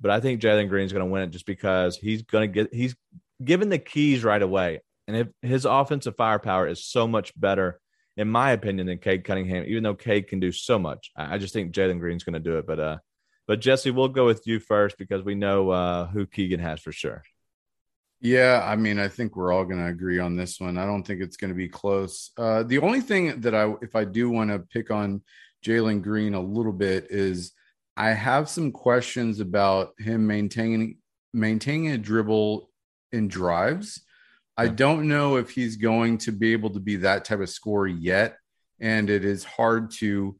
But I think Jalen Green's going to win it just because he's going to get he's given the keys right away, and if his offensive firepower is so much better, in my opinion, than Cade Cunningham. Even though Cade can do so much, I, I just think Jalen Green's going to do it. But uh, but Jesse, we'll go with you first because we know uh, who Keegan has for sure. Yeah, I mean, I think we're all going to agree on this one. I don't think it's going to be close. Uh, the only thing that I, if I do want to pick on Jalen Green a little bit, is I have some questions about him maintaining maintaining a dribble in drives. I don't know if he's going to be able to be that type of scorer yet, and it is hard to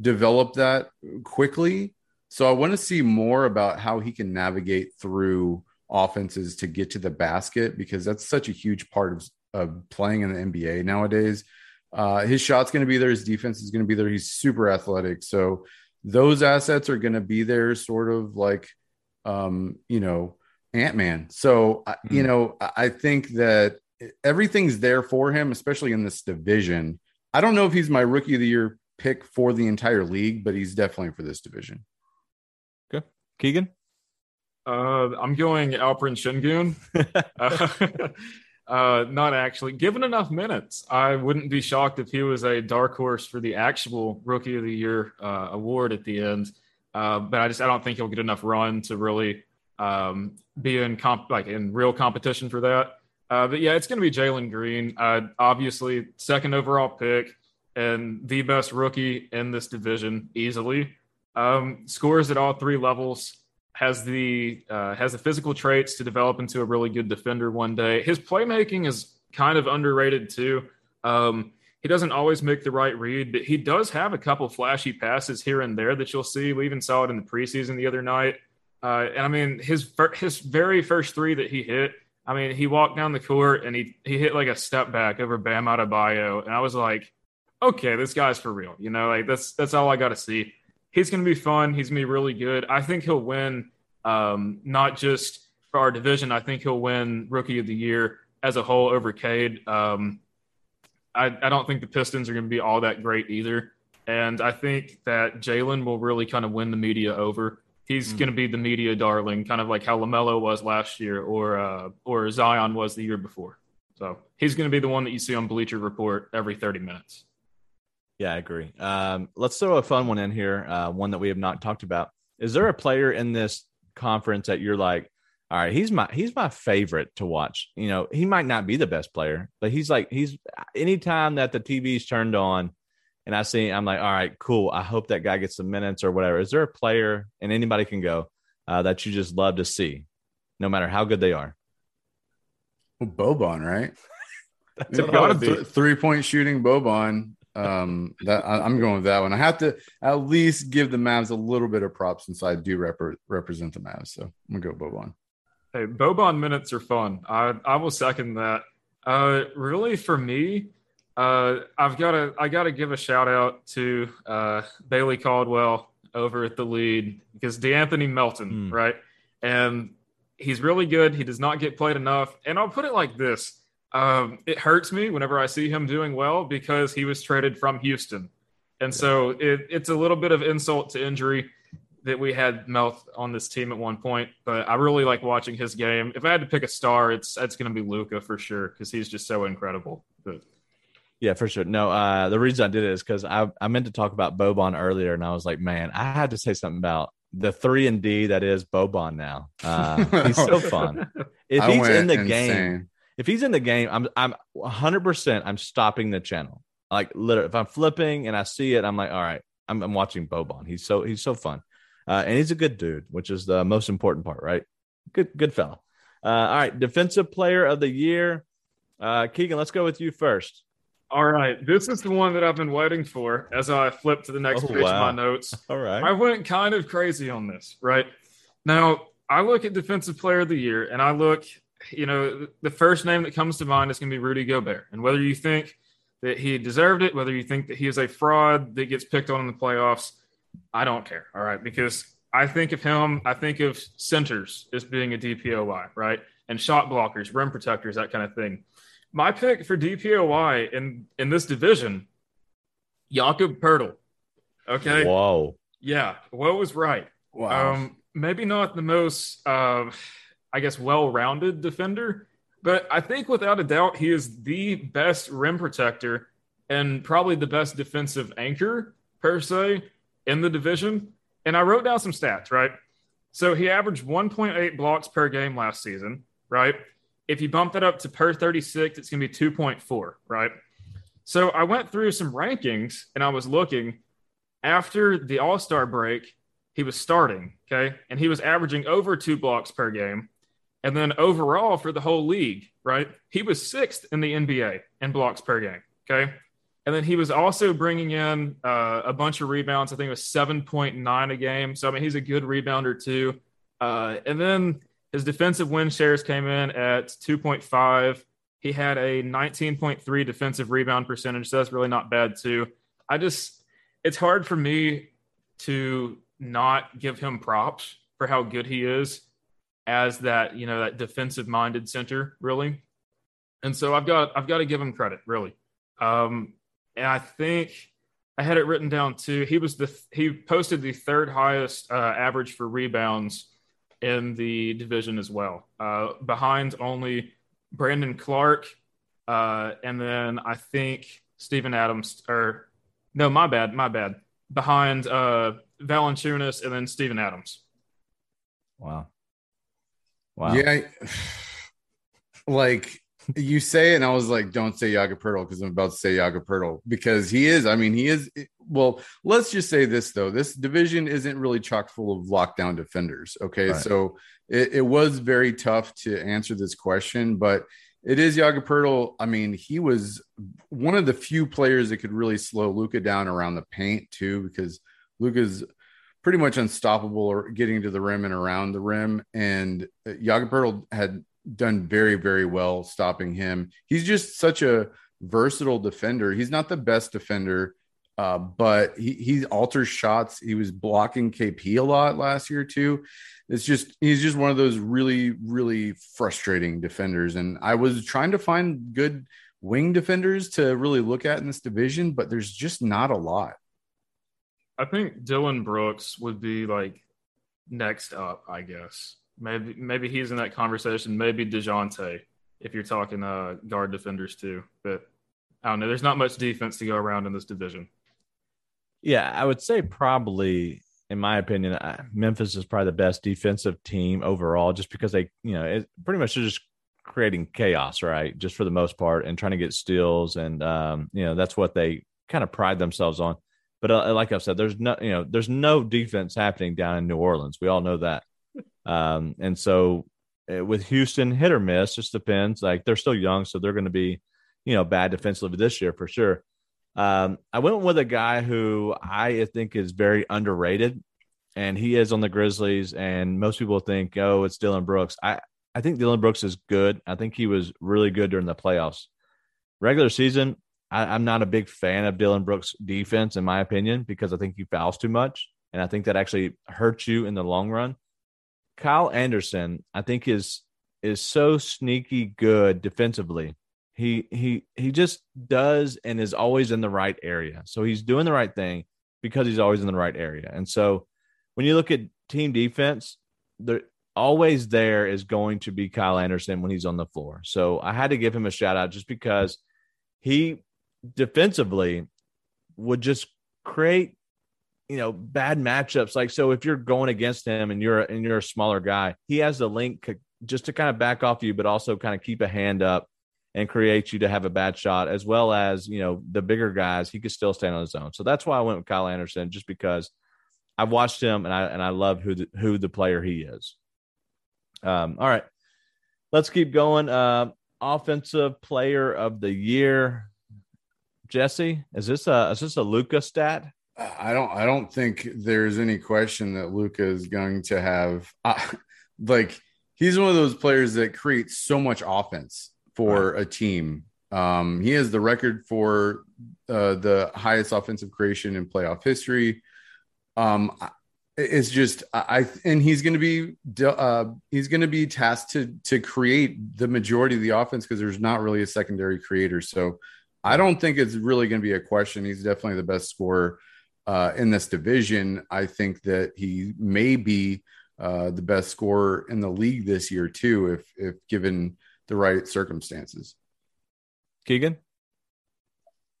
develop that quickly. So I want to see more about how he can navigate through offenses to get to the basket because that's such a huge part of, of playing in the NBA nowadays. Uh, his shot's going to be there, his defense is going to be there. He's super athletic, so those assets are going to be there sort of like um you know ant-man. So mm. you know i think that everything's there for him especially in this division. I don't know if he's my rookie of the year pick for the entire league but he's definitely for this division. Okay. Keegan? Uh, I'm going Alperen Sengun uh, [laughs] [laughs] Uh, not actually. Given enough minutes, I wouldn't be shocked if he was a dark horse for the actual Rookie of the Year uh, award at the end. Uh, but I just I don't think he'll get enough run to really um, be in comp like in real competition for that. Uh, but yeah, it's going to be Jalen Green. Uh, obviously, second overall pick and the best rookie in this division easily. Um, scores at all three levels has the uh, has the physical traits to develop into a really good defender one day. His playmaking is kind of underrated too. Um, he doesn't always make the right read, but he does have a couple flashy passes here and there that you'll see. We even saw it in the preseason the other night. Uh, and I mean, his his very first three that he hit, I mean, he walked down the court and he he hit like a step back over Bam Adebayo, and I was like, okay, this guy's for real. You know, like that's that's all I got to see he's going to be fun. He's going to be really good. I think he'll win um, not just for our division, I think he'll win Rookie of the Year as a whole over Cade. Um, I, I don't think the Pistons are going to be all that great either. And I think that Jalen will really kind of win the media over. He's mm. going to be the media darling, kind of like how LaMelo was last year or uh, or Zion was the year before. So he's going to be the one that you see on Bleacher Report every 30 minutes. Yeah, I agree. Um, let's throw a fun one in here, uh, one that we have not talked about. Is there a player in this conference that you're like, all right, he's my he's my favorite to watch. You know, he might not be the best player, but he's like he's anytime that the TV's turned on and I see I'm like, all right, cool. I hope that guy gets some minutes or whatever. Is there a player and anybody can go uh, that you just love to see, no matter how good they are? Well, Boban, right? [laughs] That's yeah, th- three point shooting Boban. Um, that I, am going with that one. I have to at least give the Mavs a little bit of props since I do rep- represent the Mavs. So I'm gonna go Boban. Hey, Boban minutes are fun. I I will second that. Uh, really, for me, uh, I've got to I got to give a shout out to uh, Bailey Caldwell over at the lead because De'Anthony Melton, mm. right? And he's really good. He does not get played enough. And I'll put it like this: um, it hurts me whenever I see him doing well because he was traded from Houston, and so it, it's a little bit of insult to injury that we had Melt on this team at one point, but I really like watching his game. If I had to pick a star, it's it's going to be Luka for sure because he's just so incredible. But, yeah, for sure. No, uh, the reason I did it is because I I meant to talk about Boban earlier, and I was like, man, I had to say something about the three and D that is Boban now. Uh, he's [laughs] so fun. If I he's in the insane. game, if he's in the game, I'm I'm 100. percent I'm stopping the channel. Like literally, if I'm flipping and I see it, I'm like, all right, I'm, I'm watching Boban. He's so he's so fun. Uh, and he's a good dude, which is the most important part, right? Good, good fellow. Uh, all right, defensive player of the year, uh, Keegan. Let's go with you first. All right, this is the one that I've been waiting for. As I flip to the next oh, page wow. of my notes, [laughs] all right, I went kind of crazy on this. Right now, I look at defensive player of the year, and I look, you know, the first name that comes to mind is going to be Rudy Gobert, and whether you think that he deserved it, whether you think that he is a fraud that gets picked on in the playoffs I don't care. All right. Because I think of him, I think of centers as being a DPOY, right? And shot blockers, rim protectors, that kind of thing. My pick for DPOY in, in this division, Jakob Poeltl. Okay. Whoa. Yeah. What was right? Wow. Um, maybe not the most, uh, I guess, well rounded defender, but I think without a doubt, he is the best rim protector and probably the best defensive anchor per se in the division. And I wrote down some stats, right? So he averaged 1.8 blocks per game last season, right? If you bump that up to per 36, it's going to be 2.4, right? So I went through some rankings and I was looking after the All Star break, he was starting, okay? And he was averaging over two blocks per game. And then overall for the whole league, right? He was sixth in the NBA in blocks per game, okay? And then he was also bringing in uh, a bunch of rebounds. I think it was 7.9 a game. So, I mean, he's a good rebounder too. Uh, and then his defensive win shares came in at 2.5. He had a 19.3 defensive rebound percentage. So that's really not bad too. I just, it's hard for me to not give him props for how good he is as that, you know, that defensive minded center, really. And so I've got, I've got to give him credit, really. Um, and I think I had it written down too. He was the he posted the third highest uh, average for rebounds in the division as well, uh, behind only Brandon Clarke uh, and then I think Steven Adams. Or no, my bad, my bad. Behind uh, Valanciunas and then Steven Adams. Wow. Wow. Yeah. Like you say and I was like, don't say Jakob Poeltl because I'm about to say Jakob Poeltl because he is. I mean, he is. Well, let's just say this though: this division isn't really chock full of lockdown defenders. Okay, right. so it, it, was very tough to answer this question, but it is Jakob Poeltl. I mean, he was one of the few players that could really slow Luka down around the paint too, because Luka's pretty much unstoppable or getting to the rim and around the rim. And Jakob had done very, very well stopping him. He's just such a versatile defender. He's not the best defender Uh, but he, he alters shots. He was blocking KP a lot last year too. It's just he's just one of those really really frustrating defenders. And I was trying to find good wing defenders to really look at in this division, but there's just not a lot. I think Dillon Brooks would be like next up, I guess. Maybe maybe he's in that conversation. Maybe Dejounte, if you're talking uh, guard defenders too. But I don't know. There's not much defense to go around in this division. Yeah, I would say probably, in my opinion, Memphis is probably the best defensive team overall, just because they, you know, it pretty much they're just creating chaos, right? Just for the most part, and trying to get steals, and um, you know, that's what they kind of pride themselves on. But uh, like I've said, there's no, you know, there's no defense happening down in New Orleans. We all know that, [laughs] um, and so uh, with Houston, hit or miss, just depends. Like they're still young, so they're going to be, you know, bad defensively this year for sure. Um, I went with a guy who I think is very underrated, and he is on the Grizzlies. And most people think, oh, it's Dillon Brooks. I, I think Dillon Brooks is good. I think he was really good during the playoffs. Regular season, I, am not a big fan of Dillon Brooks' defense, in my opinion, because I think he fouls too much. And I think that actually hurts you in the long run. Kyle Anderson, I think, is is so sneaky good defensively he he he just does and is always in the right area. So he's doing the right thing because he's always in the right area. And so when you look at team defense, the always there is going to be Kyle Anderson when he's on the floor. So I had to give him a shout out just because he defensively would just create you know bad matchups like so if you're going against him and you're and you're a smaller guy he has the link just to kind of back off you but also kind of keep a hand up and create you to have a bad shot, as well as you know the bigger guys. He could still stand on his own. So that's why I went with Kyle Anderson, just because I've watched him and I and I love who the, who the player he is. Um, all right, let's keep going. Uh, offensive player of the year, Jesse. Is this a is this a Luka stat? I don't I don't think there's any question that Luka is going to have uh, [laughs] like he's one of those players that creates so much offense for right. a team. Um, he has the record for uh, the highest offensive creation in playoff history. Um, it's just I and he's going to be uh, he's going to be tasked to to create the majority of the offense because there's not really a secondary creator. So I don't think it's really going to be a question. He's definitely the best scorer uh, in this division. I think that he may be uh, the best scorer in the league this year too, if if given the right circumstances. Keegan?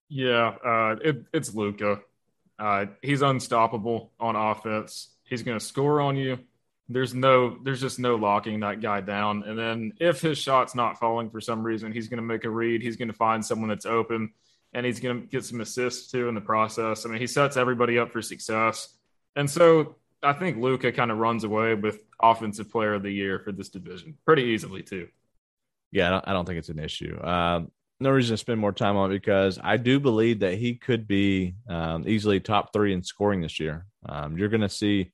Yeah, uh, it, it's Luka. Uh, he's unstoppable on offense. He's going to score on you. There's no, there's just no locking that guy down. And then if his shot's not falling for some reason, he's going to make a read. He's going to find someone that's open, and he's going to get some assists too in the process. I mean, he sets everybody up for success. And so I think luka kind of runs away with offensive player of the year for this division pretty easily too yeah, I don't, I don't think it's an issue. Um, no reason to spend more time on it because I do believe that he could be um, easily top three in scoring this year. Um, you're going to see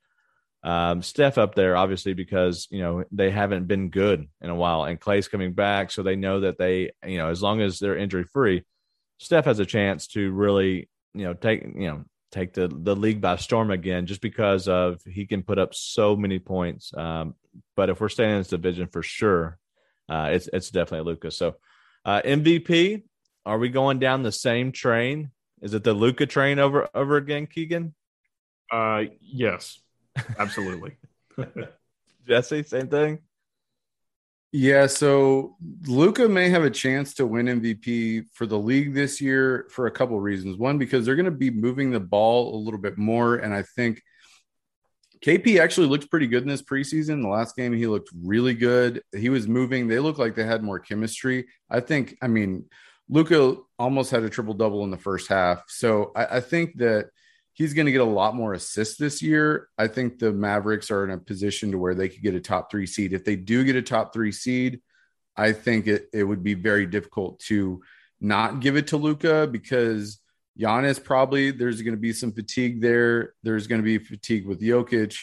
um, Steph up there, obviously, because you know they haven't been good in a while, and Clay's coming back, so they know that they, you know, as long as they're injury free, Steph has a chance to really, you know, take, you know, take the the league by storm again, just because of he can put up so many points. Um, but if we're staying in this division for sure, uh, it's it's definitely Luka. So uh, MVP, are we going down the same train? Is it the Luka train over over again, Keegan? Uh, yes, absolutely. [laughs] Jesse, same thing. Yeah, so Luka may have a chance to win MVP for the league this year for a couple of reasons. One, because they're going to be moving the ball a little bit more, and I think KP actually looked pretty good in this preseason. The last game, he looked really good. He was moving. They looked like they had more chemistry. I think, I mean, Luka almost had a triple double in the first half. So I, I think that he's going to get a lot more assists this year. I think the Mavericks are in a position to where they could get a top three seed. If they do get a top three seed, I think it, it would be very difficult to not give it to Luka because Giannis probably there's going to be some fatigue there. There's going to be fatigue with Jokic.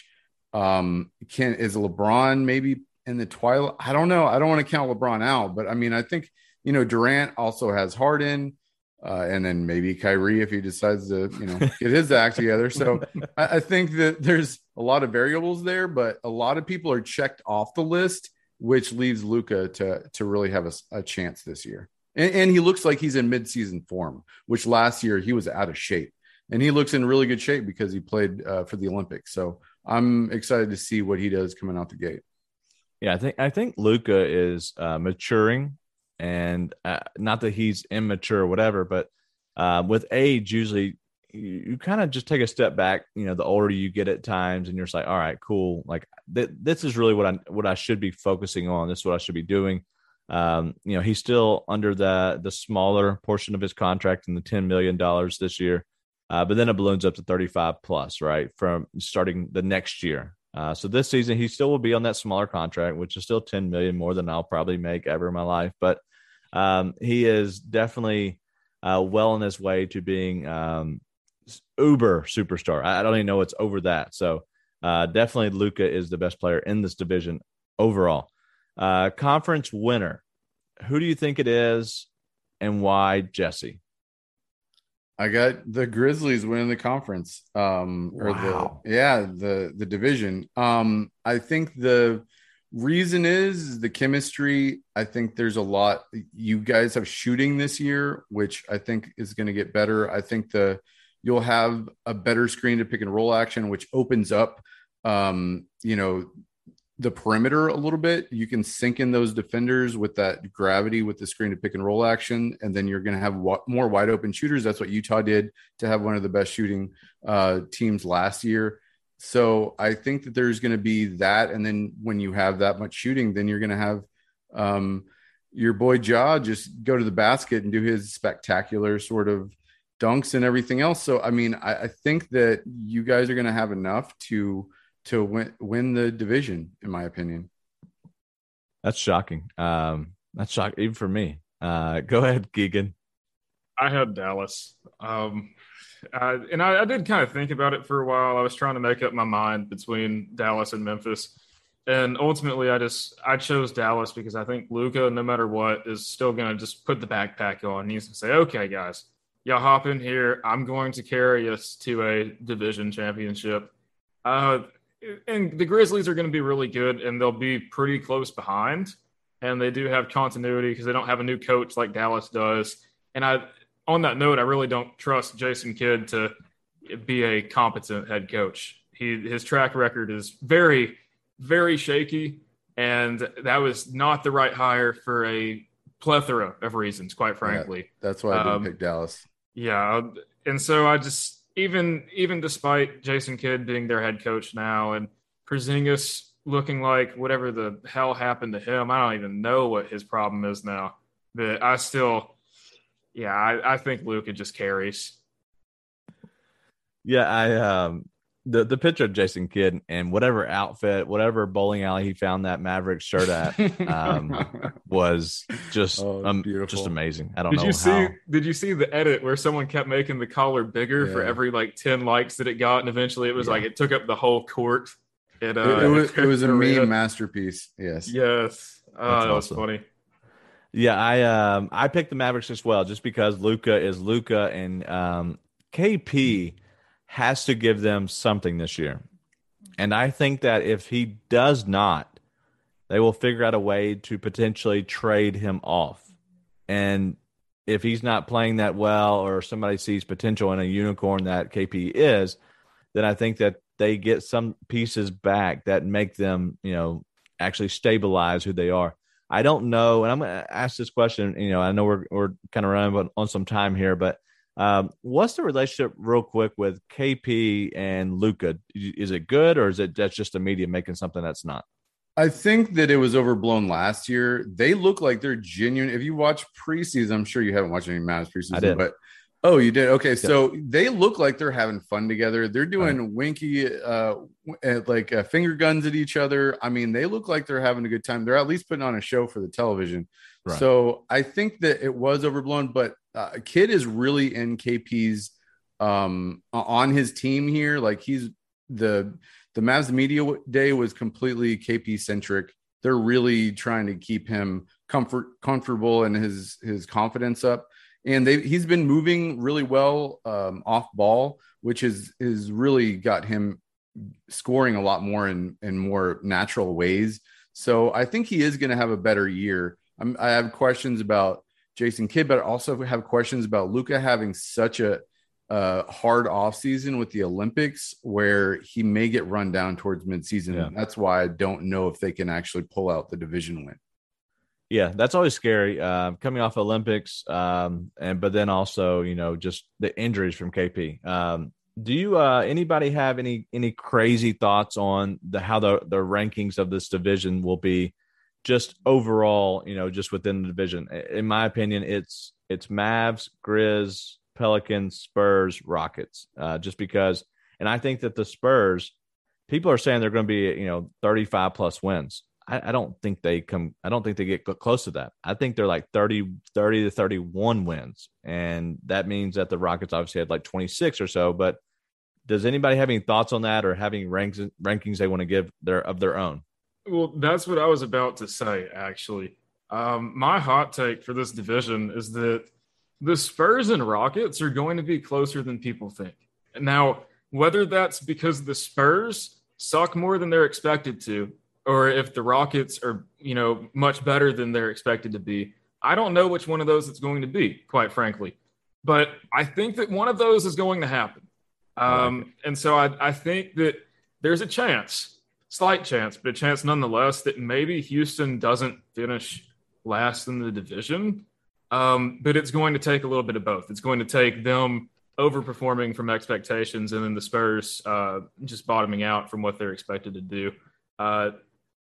Um, can is LeBron maybe in the twilight? I don't know. I don't want to count LeBron out, but I mean, I think you know Durant also has Harden. Uh, and then maybe Kyrie if he decides to, you know, [laughs] get his act together. So I, I, think that there's a lot of variables there, but a lot of people are checked off the list, which leaves Luka to to really have a, a chance this year. And, and, he looks like he's in midseason form, which last year he was out of shape, and he looks in really good shape because he played uh, for the Olympics. So I'm excited to see what he does coming out the gate. Yeah, I think I think Luka is uh, maturing and uh, not that he's immature or whatever, but uh, with age, usually you, you kind of just take a step back. You know, the older you get at times, and you're just like, all right, cool. Like th- this is really what I what I should be focusing on. This is what I should be doing. Um, you know, he's still under the the smaller portion of his contract and the ten million dollars this year, uh, but then it balloons up to thirty five plus, right, from starting the next year. Uh, so this season he still will be on that smaller contract, which is still 10 million more than I'll probably make ever in my life. But um, he is definitely uh, well on his way to being um, uber superstar. I, I, don't even know what's over that. So uh, definitely Luka is the best player in this division overall. Uh, conference winner. Who do you think it is, and why, Jesse? I got the Grizzlies winning the conference. Um, or wow. the yeah the the division. Um, I think the reason is the chemistry. I think there's a lot. You guys have shooting this year, which I think is going to get better. I think the you'll have a better screen to pick and roll action, which opens up, um, you know, the perimeter a little bit. You can sink in those defenders with that gravity with the screen to pick and roll action, and then you're going to have more wide open shooters. That's what Utah did to have one of the best shooting uh, teams last year. So I think that there's going to be that, and then when you have that much shooting, then you're going to have um, your boy Ja just go to the basket and do his spectacular sort of dunks and everything else. So I mean, I, I think that you guys are going to have enough to to win win the division, in my opinion. That's shocking. Um, that's shocking even for me. Uh, go ahead, Keegan. I had Dallas. Um, uh, and I, I did kind of think about it for a while. I was trying to make up my mind between Dallas and Memphis, and ultimately, I just I chose Dallas because I think Luka, no matter what, is still going to just put the backpack on. He's going to say, "Okay, guys, y'all hop in here. I'm going to carry us to a division championship." Uh, and the Grizzlies are going to be really good, and they'll be pretty close behind. And they do have continuity because they don't have a new coach like Dallas does. And I on that note, I really don't trust Jason Kidd to be a competent head coach. He his track record is very, very shaky, and that was not the right hire for a plethora of reasons. Quite frankly, yeah, that's why I didn't um, pick Dallas. Yeah, and so I just even even despite Jason Kidd being their head coach now and Porzingis looking like whatever the hell happened to him, I don't even know what his problem is now. But I still yeah, I, I think Luka just carries. Yeah, I um the the picture of Jason Kidd and whatever outfit, whatever bowling alley he found that Maverick shirt at, [laughs] um, was just oh, um, just amazing. I don't did know. you see? Did you see the edit where someone kept making the collar bigger yeah. for every like ten likes that it got, and eventually it was yeah. like it took up the whole court. It, uh, it, it was it was a [laughs] meme masterpiece. Yes. Yes. Oh, that was funny. Yeah, I um I picked the Mavericks as well, just because Luka is Luka, and um, KP has to give them something this year, and I think that if he does not, they will figure out a way to potentially trade him off, and if he's not playing that well, or somebody sees potential in a unicorn that KP is, then I think that they get some pieces back that make them, you know, actually stabilize who they are. I don't know, and I'm going to ask this question. You know, I know we're we're kind of running on some time here, but um, what's the relationship, real quick, with KP and Luka? Is it good, or is it that's just the media making something that's not? I think that it was overblown last year. They look like they're genuine. If you watch preseason, I'm sure you haven't watched any Mavs preseason, but Oh, you did. Okay, so they look like they're having fun together. They're doing right. winky, uh, like uh, finger guns at each other. I mean, they look like they're having a good time. They're at least putting on a show for the television. Right. So I think that it was overblown, but uh, Kidd is really in KP's um on his team here. Like he's the the Mavs media day was completely KP centric. They're really trying to keep him comfort comfortable and his his confidence up and they he's been moving really well um, off ball, which is is really got him scoring a lot more in in more natural ways. So I think he is going to have a better year. I'm, I have questions about Jason Kidd, but I also have questions about Luka having such a uh, hard off season with the Olympics where he may get run down towards midseason. Yeah. That's why I don't know if they can actually pull out the division win. Yeah, that's always scary. Uh, coming off Olympics, um, and but then also you know just the injuries from KP. Um, do you uh, anybody have any any crazy thoughts on the how the the rankings of this division will be? Just overall, you know, just within the division. In my opinion, it's it's Mavs, Grizz, Pelicans, Spurs, Rockets. Uh, just because, and I think that the Spurs, people are saying they're going to be, you know, 35 plus wins. I, I, don't think they come, I don't think they get close to that. I think they're like 30, 30 to 31 wins. And that means that the Rockets obviously had like 26 or so. But does anybody have any thoughts on that or having ranks, rankings they want to give their of their own? Well, that's what I was about to say, actually. Um, my hot take for this division is that the Spurs and Rockets are going to be closer than people think. Now, whether that's because the Spurs suck more than they're expected to, or if the Rockets are, you know, much better than they're expected to be, I don't know which one of those it's going to be, quite frankly. But I think that one of those is going to happen. Um, and so I, I think that there's a chance, slight chance, but a chance nonetheless, that maybe Houston doesn't finish last in the division. Um, but it's going to take a little bit of both. It's going to take them overperforming from expectations and then the Spurs uh, just bottoming out from what they're expected to do. Uh,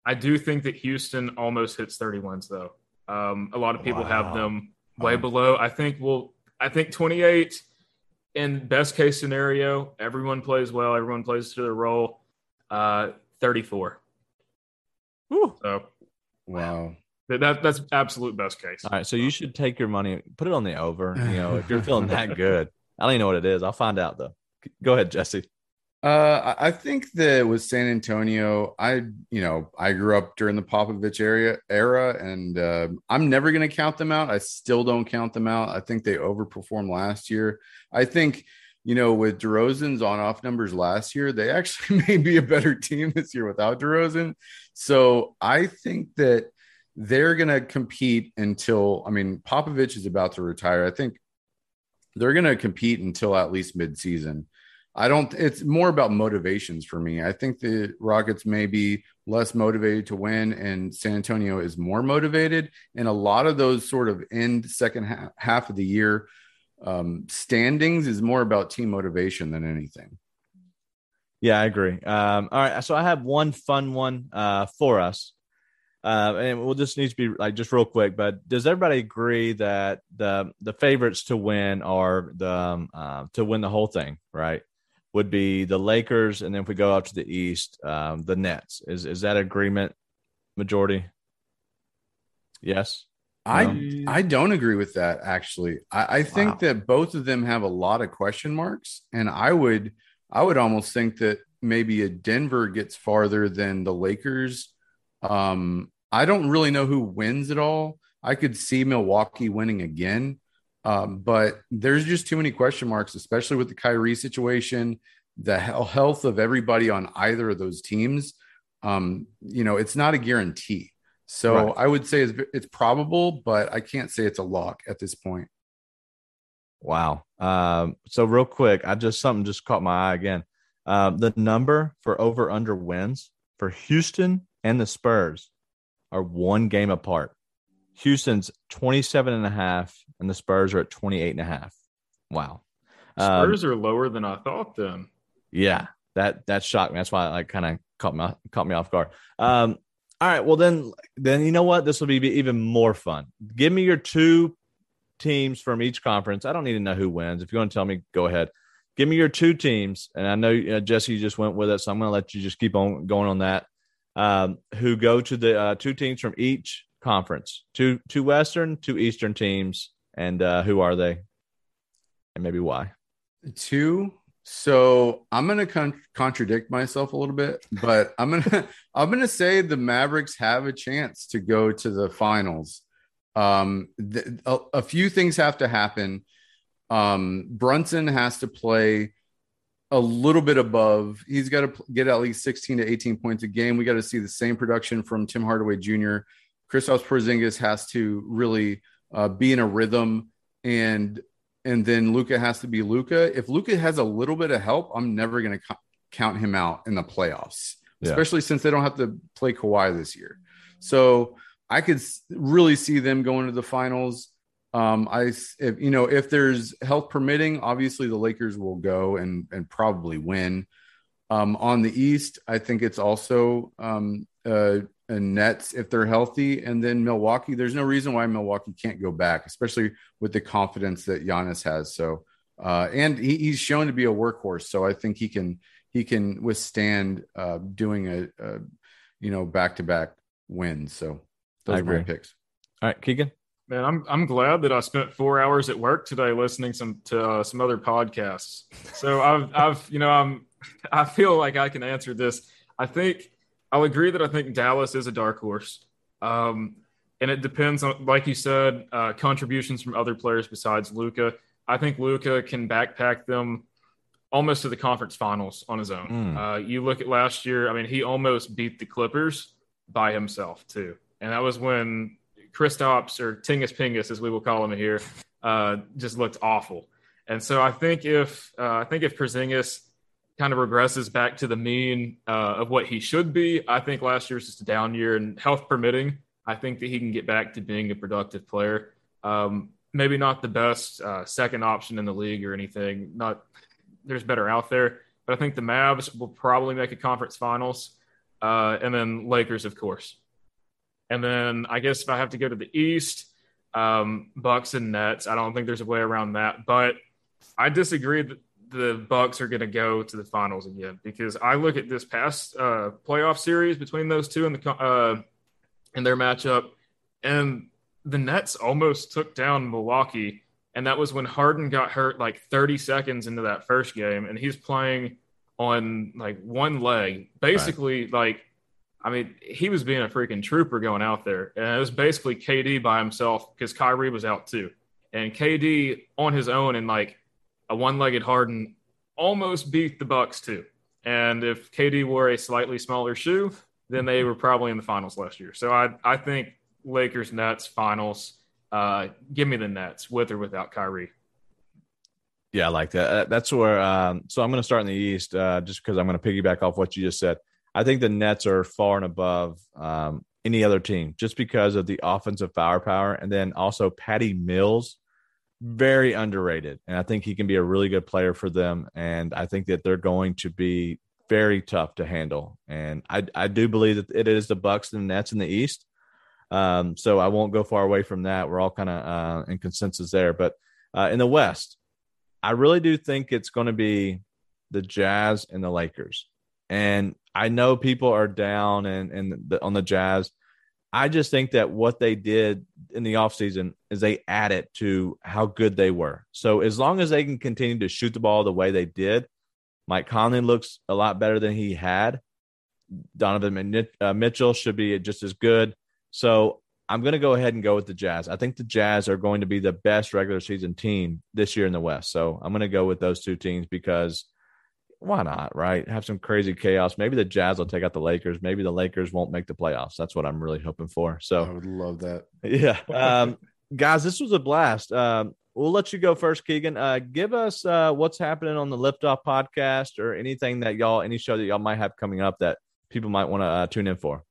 I do think that Houston almost hits 30 wins, though. Um, a lot of people wow. have them way wow. below. I think we'll, I think 28 in best case scenario, everyone plays well, everyone plays to their role. Uh, 34. Whew. So, wow. That that's absolute best case. All right, so you should take your money, put it on the over. You know, if you're feeling that [laughs] good, I don't even know what it is. I'll find out though. Go ahead, Jesse. Uh, I think that with San Antonio, I you know I grew up during the Popovich area era, and uh, I'm never going to count them out. I still don't count them out. I think they overperformed last year. I think you know with DeRozan's on-off numbers last year, they [laughs] actually may be a better team this year without DeRozan. So I think that they're going to compete until I mean Popovich is about to retire. I think they're going to compete until at least midseason. I don't it's more about motivations for me. I think the Rockets may be less motivated to win and San Antonio is more motivated and a lot of those sort of end second half, half of the year um, standings is more about team motivation than anything. Yeah, I agree. Um, all right, so I have one fun one uh, for us. Uh, and we'll just need to be like just real quick, but does everybody agree that the the favorites to win are the um, uh, to win the whole thing, right? Would be the Lakers, and then if we go out to the East, um, the Nets. Is is that agreement majority? Yes. I no? I don't agree with that actually. I, I think wow. that both of them have a lot of question marks, and I would I would almost think that maybe a Denver gets farther than the Lakers um, I don't really know who wins it all. I could see Milwaukee winning again, um, but there's just too many question marks, especially with the Kyrie situation, the health of everybody on either of those teams. Um, you know, it's not a guarantee. So right. I would say it's, it's probable, but I can't say it's a lock at this point. Wow. Um, so real quick, I just something just caught my eye again. Um, the number for over under wins for Houston and the Spurs are one game apart. Houston's 27 and a half and the Spurs are at 28 and a half. Wow. Spurs um, are lower than I thought then. Yeah. That that shocked me. That's why I like kind of caught me caught me off guard. Um all right, well then then you know what? This will be even more fun. Give me your two teams from each conference. I don't need to know who wins. If you want to tell me, go ahead. Give me your two teams, and I know uh, Jesse you just went with it, so I'm going to let you just keep on going on that um, who go to the uh, two teams from each conference, two two Western, two Eastern teams, and uh, who are they, and maybe why? Two. So I'm gonna con- contradict myself a little bit, but I'm gonna [laughs] I'm gonna say the Mavericks have a chance to go to the finals. Um, th- a, a few things have to happen. Um, Brunson has to play a little bit above. He's got to get at least 16 to 18 points a game. We got to see the same production from Tim Hardaway Jr. Kristaps Porzingis has to really uh, be in a rhythm, and and then Luka has to be Luka. If Luka has a little bit of help, I'm never going to co- count him out in the playoffs, yeah. especially since they don't have to play Kawhi this year. So I could really see them going to the finals. Um, I, if, you know, if there's health permitting, obviously the Lakers will go and and probably win. Um, on the East, I think it's also um, uh, Nets if they're healthy, and then Milwaukee. There's no reason why Milwaukee can't go back, especially with the confidence that Giannis has. So, uh, and he, he's shown to be a workhorse, so I think he can he can withstand uh, doing a, a you know back to back win. So those I are agree. my picks. All right, Keegan. Man, I'm I'm glad that I spent four hours at work today listening some to uh, some other podcasts. So I've I've you know I'm [laughs] I feel like I can answer this. I think I'll agree that I think Dallas is a dark horse, um, and it depends on like you said uh, contributions from other players besides Luka. I think Luka can backpack them almost to the conference finals on his own. Mm. Uh, you look at last year. I mean, he almost beat the Clippers by himself too, and that was when Kristaps or Tingus Pingus, as we will call him here, uh, just looked awful. And so I think if uh, I think if Porzingis kind of regresses back to the mean uh, of what he should be, I think last year's just a down year, and health permitting, I think that he can get back to being a productive player. Um, maybe not the best uh, second option in the league or anything. Not there's better out there, but I think the Mavs will probably make a conference finals, uh, and then Lakers, of course. And then I guess if I have to go to the East, um, Bucks and Nets. I don't think there's a way around that. But I disagree that the Bucks are going to go to the finals again because I look at this past uh, playoff series between those two and the uh, in their matchup, and the Nets almost took down Milwaukee, and that was when Harden got hurt like 30 seconds into that first game, and he's playing on like one leg, basically right. like I mean, he was being a freaking trooper going out there. And it was basically KD by himself because Kyrie was out too. And KD on his own and like a one legged Harden almost beat the Bucks too. And if KD wore a slightly smaller shoe, then they were probably in the finals last year. So I I think Lakers Nets finals. Uh, give me the Nets with or without Kyrie. Yeah, I like that. Uh, that's where. Um, so I'm going to start in the East, uh, just because I'm going to piggyback off what you just said. I think the Nets are far and above um, any other team just because of the offensive firepower. And then also Patty Mills, very underrated. And I think he can be a really good player for them. And I think that they're going to be very tough to handle. And I, I do believe that it is the Bucks and the Nets in the East. Um, so I won't go far away from that. We're all kind of uh, in consensus there. But uh, in the West, I really do think it's going to be the Jazz and the Lakers. And I know people are down and and on the Jazz. I just think that what they did in the offseason is they added to how good they were. So as long as they can continue to shoot the ball the way they did, Mike Conley looks a lot better than he had. Donovan uh, Mitchell should be just as good. So I'm going to go ahead and go with the Jazz. I think the Jazz are going to be the best regular season team this year in the West. So I'm going to go with those two teams because – why not? Right? Have some crazy chaos. Maybe the Jazz will take out the Lakers. Maybe the Lakers won't make the playoffs. That's what I'm really hoping for. So I would love that. [laughs] Yeah. Um, guys, this was a blast. Um, we'll let you go first, Keegan. Uh, give us uh, what's happening on the Liftoff podcast or anything that y'all, any show that y'all might have coming up that people might want to uh, tune in for.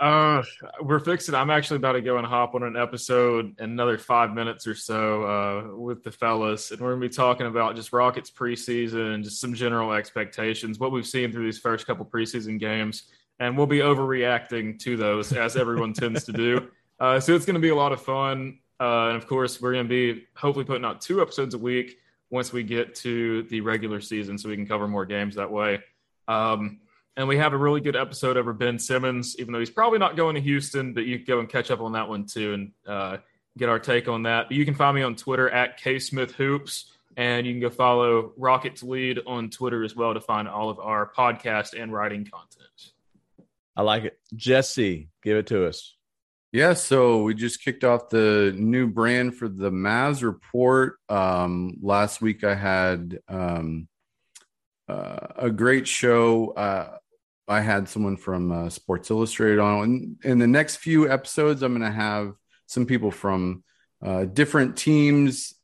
Uh, we're fixing. I'm actually about to go and hop on an episode in another five minutes or so uh, with the fellas, and we're gonna be talking about just Rockets preseason and just some general expectations, what we've seen through these first couple preseason games, and we'll be overreacting to those as everyone [laughs] tends to do. Uh, so it's gonna be a lot of fun, uh, and of course, we're gonna be hopefully putting out two episodes a week once we get to the regular season, so we can cover more games that way. Um, and we have a really good episode over Ben Simmons, even though he's probably not going to Houston, but you can go and catch up on that one too and uh, get our take on that. But you can find me on Twitter at ksmithhoops, and you can go follow Rockets Lead on Twitter as well to find all of our podcast and writing content. I like it. Jesse, give it to us. Yeah, so we just kicked off the new brand for the Mavs report. Um, last week I had um, uh, a great show. Uh, I had someone from uh, Sports Illustrated on. And in the next few episodes, I'm going to have some people from uh, different teams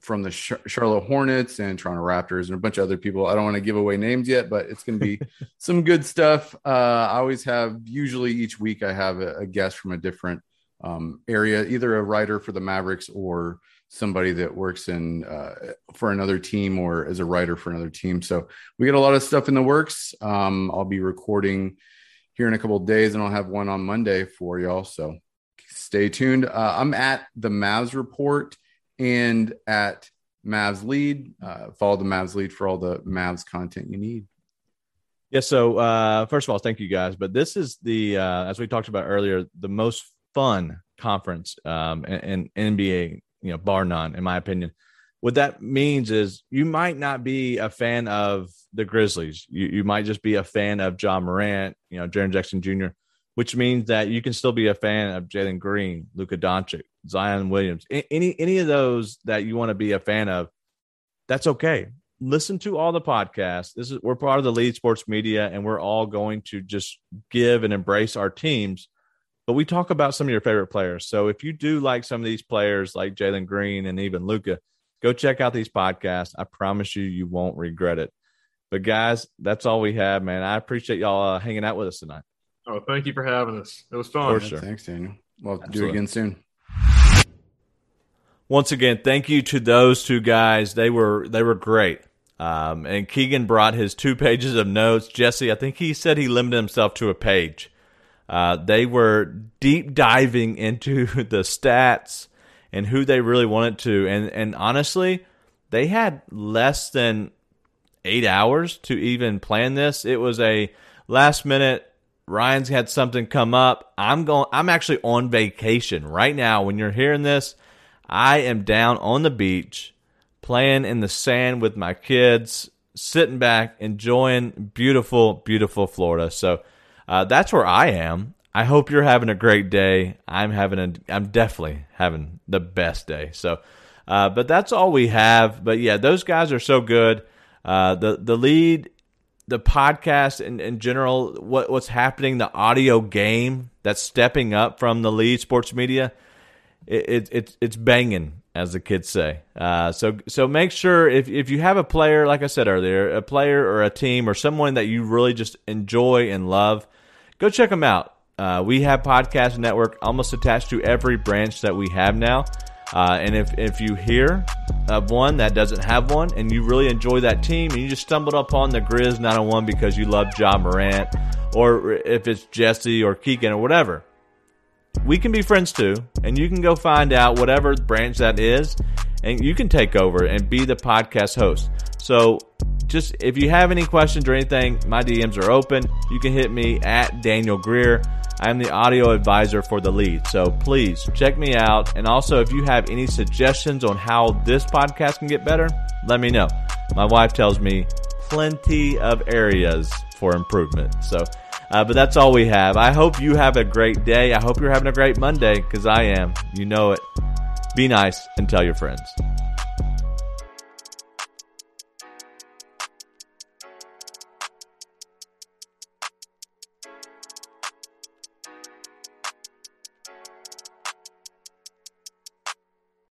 from the Charlotte Hornets and Toronto Raptors and a bunch of other people. I don't want to give away names yet, but it's going to be [laughs] some good stuff. Uh, I always have, usually each week, I have a, a guest from a different um, area, either a writer for the Mavericks or somebody that works in uh, for another team or as a writer for another team. So we get a lot of stuff in the works. Um, I'll be recording here in a couple days, and I'll have one on Monday for y'all. So stay tuned. Uh, I'm at the Mavs Report and at Mavs Lead. Uh, follow the Mavs Lead for all the Mavs content you need. Yeah. So uh, first of all, thank you guys. But this is the uh, as we talked about earlier, the most fun conference um, in, in NBA, you know, bar none, in my opinion. What that means is you might not be a fan of the Grizzlies. You, you might just be a fan of Ja Morant, you know, Jaren Jackson Jr., which means that you can still be a fan of Jalen Green, Luka Doncic, Zion Williams, any any of those that you want to be a fan of, that's okay. Listen to all the podcasts. This is we're part of the lead sports media, and we're all going to just give and embrace our teams. But we talk about some of your favorite players. So if you do like some of these players, like Jalen Green and even Luka, go check out these podcasts. I promise you, you won't regret it. But guys, that's all we have, man. I appreciate y'all uh, hanging out with us tonight. Oh, thank you for having us. It was fun. For sure. Thanks, Daniel. We'll do it again soon. Once again, thank you to those two guys. They were they were great. Um, and Keegan brought his two pages of notes. Jesse, I think he said he limited himself to a page. Uh, they were deep diving into [laughs] the stats and who they really wanted to. And and honestly, they had less than eight hours to even plan this. It was a last minute. Ryan's had something come up. I'm going. I'm actually on vacation right now. When you're hearing this, I am down on the beach playing in the sand with my kids, sitting back, enjoying beautiful, beautiful Florida. So uh, that's where I am. I hope you're having a great day. I'm having a, I'm definitely having the best day. So, uh, but that's all we have. But yeah, those guys are so good. Uh, the the lead, the podcast in, in general, what what's happening, the audio game that's stepping up from the lead sports media it, it, it's it's banging, as the kids say. Uh, so so make sure if if you have a player, like I said earlier, a player or a team or someone that you really just enjoy and love, go check them out. Uh, we have podcast network almost attached to every branch that we have now. Uh, and if, if you hear of one that doesn't have one and you really enjoy that team and you just stumbled upon the Grizz 901 because you love Ja Morant, or if it's Jesse or Keegan or whatever, we can be friends too, and you can go find out whatever branch that is, and you can take over and be the podcast host. So, just if you have any questions or anything, my DMs are open. You can hit me at Daniel Greer. I am the audio advisor for the lead. So please check me out. And also, if you have any suggestions on how this podcast can get better, let me know. My wife tells me plenty of areas for improvement. So, uh, but that's all we have. I hope you have a great day. I hope you're having a great Monday because I am. You know it. Be nice and tell your friends.